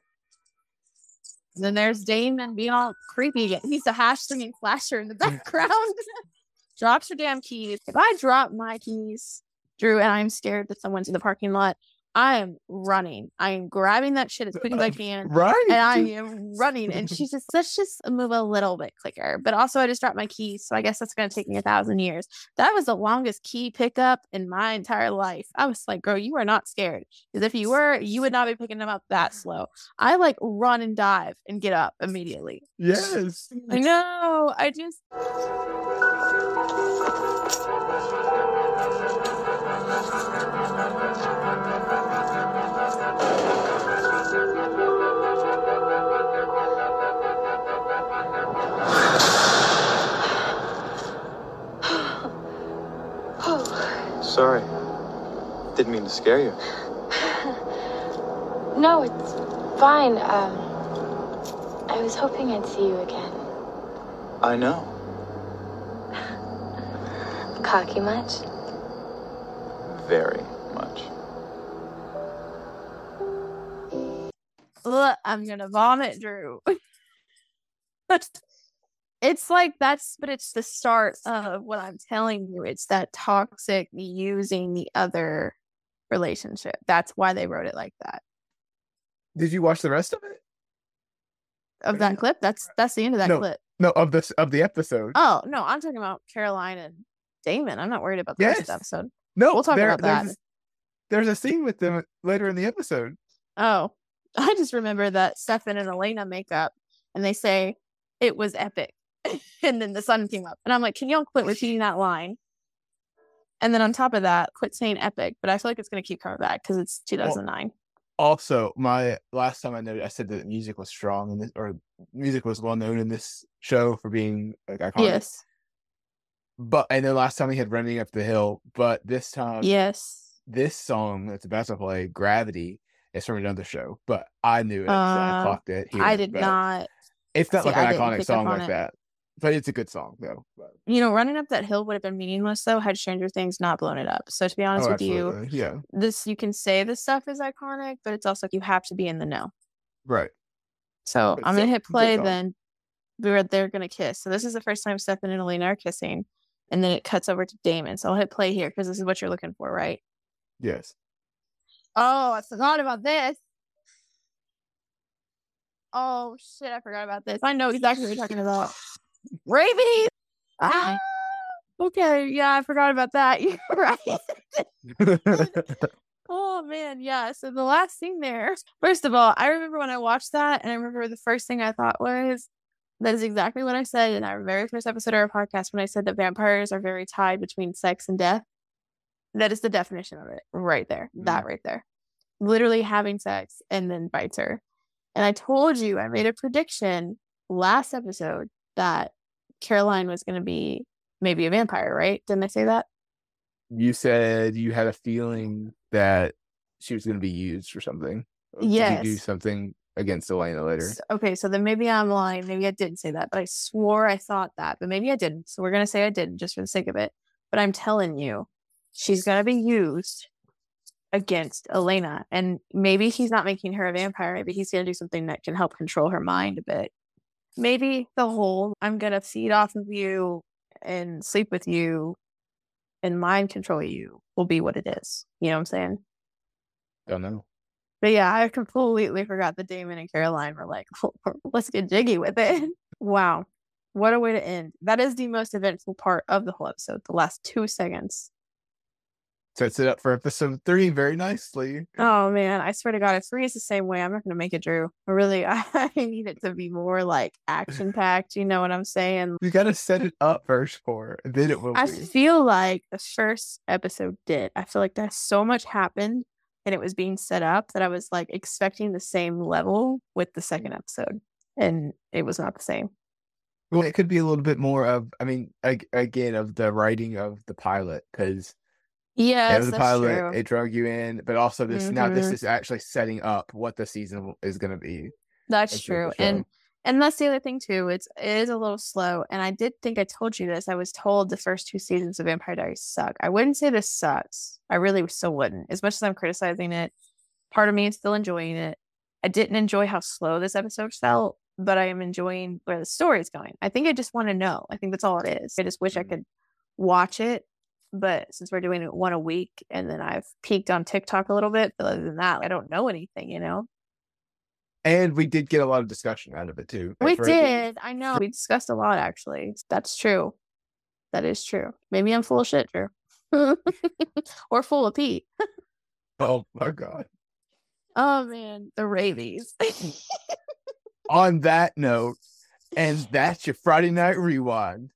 And then there's Damon being all creepy. He's a hash slinging flasher in the background. Drops her damn keys. If I drop my keys, Drew, and I'm scared that someone's in the parking lot, I am running. I am grabbing that shit as quick as I can. Right. And I am running. And she's just, let's just move a little bit quicker. But also, I just dropped my keys. So I guess that's going to take me a thousand years. That was the longest key pickup in my entire life. I was like, girl, you are not scared. Because if you were, you would not be picking them up that slow. I like run and dive and get up immediately. Yes. I know. I just. Sorry. Didn't mean to scare you. No, it's fine. Um, I was hoping I'd see you again. I know. Cocky much? Very much. Ugh, I'm gonna vomit, Drew. it's like that's, but it's the start of what I'm telling you. It's that toxic using the other relationship. That's why they wrote it like that. Did you watch the rest of it? Of that clip, that's that's the end of that no, clip. no, of this of the episode. Oh no, I'm talking about Caroline and Damon. I'm not worried about the rest of the episode. No, we'll talk there- about that. There's, there's a scene with them later in the episode. Oh, I just remember that Stefan and Elena make up and they say it was epic. and then the sun came up. And I'm like, can y'all quit repeating that line? And then on top of that, quit saying epic. But I feel like it's going to keep coming back because it's 2009. Also, my last time I noted, I said that music was strong in this, or music was well known in this show for being like iconic. yes. But and then last time we had "Running Up the Hill," but this time, yes. this song that's about to play, "Gravity," is from another show. But I knew it, so I Uh, clocked it. here, I did not. It's not see, like an iconic song like it. that, but it's a good song though. But, You know, running up that hill would have been meaningless though had Stranger Things not blown it up. So to be honest oh, with you, yeah, this you can say this stuff is iconic, but it's also like you have to be in the know. right. So But I'm gonna hit play then. Where they're gonna kiss. So this is the first time Stefan and Elena are kissing, and then it cuts over to Damon. So I'll hit play here because this is what you're looking for, right? Yes. Oh, I forgot about this. Oh shit, I forgot about this. I know exactly what you're talking about. Rabies. Ah. Okay, yeah, I forgot about that. You're right. Oh man, yeah. So the last thing there, first of all, I remember when I watched that, and I remember the first thing I thought was that is exactly what I said in our very first episode of our podcast when I said that vampires are very tied between sex and death. That is the definition of it right there. That mm. right there. Literally having sex and then bites her. And I told you, I made a prediction last episode that Caroline was going to be maybe a vampire, right? Didn't I say that? you said you had a feeling that she was going to be used for something. Yes. do something against Elena later? Okay, so then maybe I'm lying. Maybe I didn't say that, but I swore I thought that, but maybe I didn't. So we're gonna say I didn't just for the sake of it. But I'm telling you, she's gonna be used against Elena, and maybe he's not making her a vampire. Maybe he's gonna do something that can help control her mind a bit. Maybe the whole I'm gonna feed off of you and sleep with you and mind control you will be what it is. You know what I'm saying? Don't know. But yeah, I completely forgot that Damon and Caroline were like, let's get jiggy with it. Wow. What a way to end. That is the most eventful part of the whole episode, the last two seconds. Sets it up for episode three very nicely. Oh man, I swear to God, if three is the same way, I'm not gonna make it, Drew. I really I, need it to be more like action packed. You know what I'm saying? You gotta set it up first for then it will I be. feel like the first episode did. I feel like there's so much happened and it was being set up that I was like expecting the same level with the second episode. And it was not the same. Well, it could be a little bit more of, I mean, ag- again, of the writing of the pilot, because yeah, it was pilot, true. it drug you in, but also this now this Mhm. is actually setting up what the season is going to be. That's That's true. And and that's the other thing too. It's it is a little slow. And I did think I told you this. I was told the first two seasons of Vampire Diaries suck. I wouldn't say this sucks. I really still wouldn't. As much as I'm criticizing it, part of me is still enjoying it. I didn't enjoy how slow this episode felt, but I am enjoying where the story is going. I think I just want to know. I think that's all it is. I just wish I Mhm. could watch it. But since we're doing it one a week and then I've peeked on TikTok a little bit, but other than that, I don't know anything, you know? And we did get a lot of discussion out of it too. We did. I know. We discussed a lot, actually. That's true. That is true. Maybe I'm full of shit, Drew. or full of Pete. Oh my god. Oh, man. The rabies. On that note, and that's your Friday night rewind.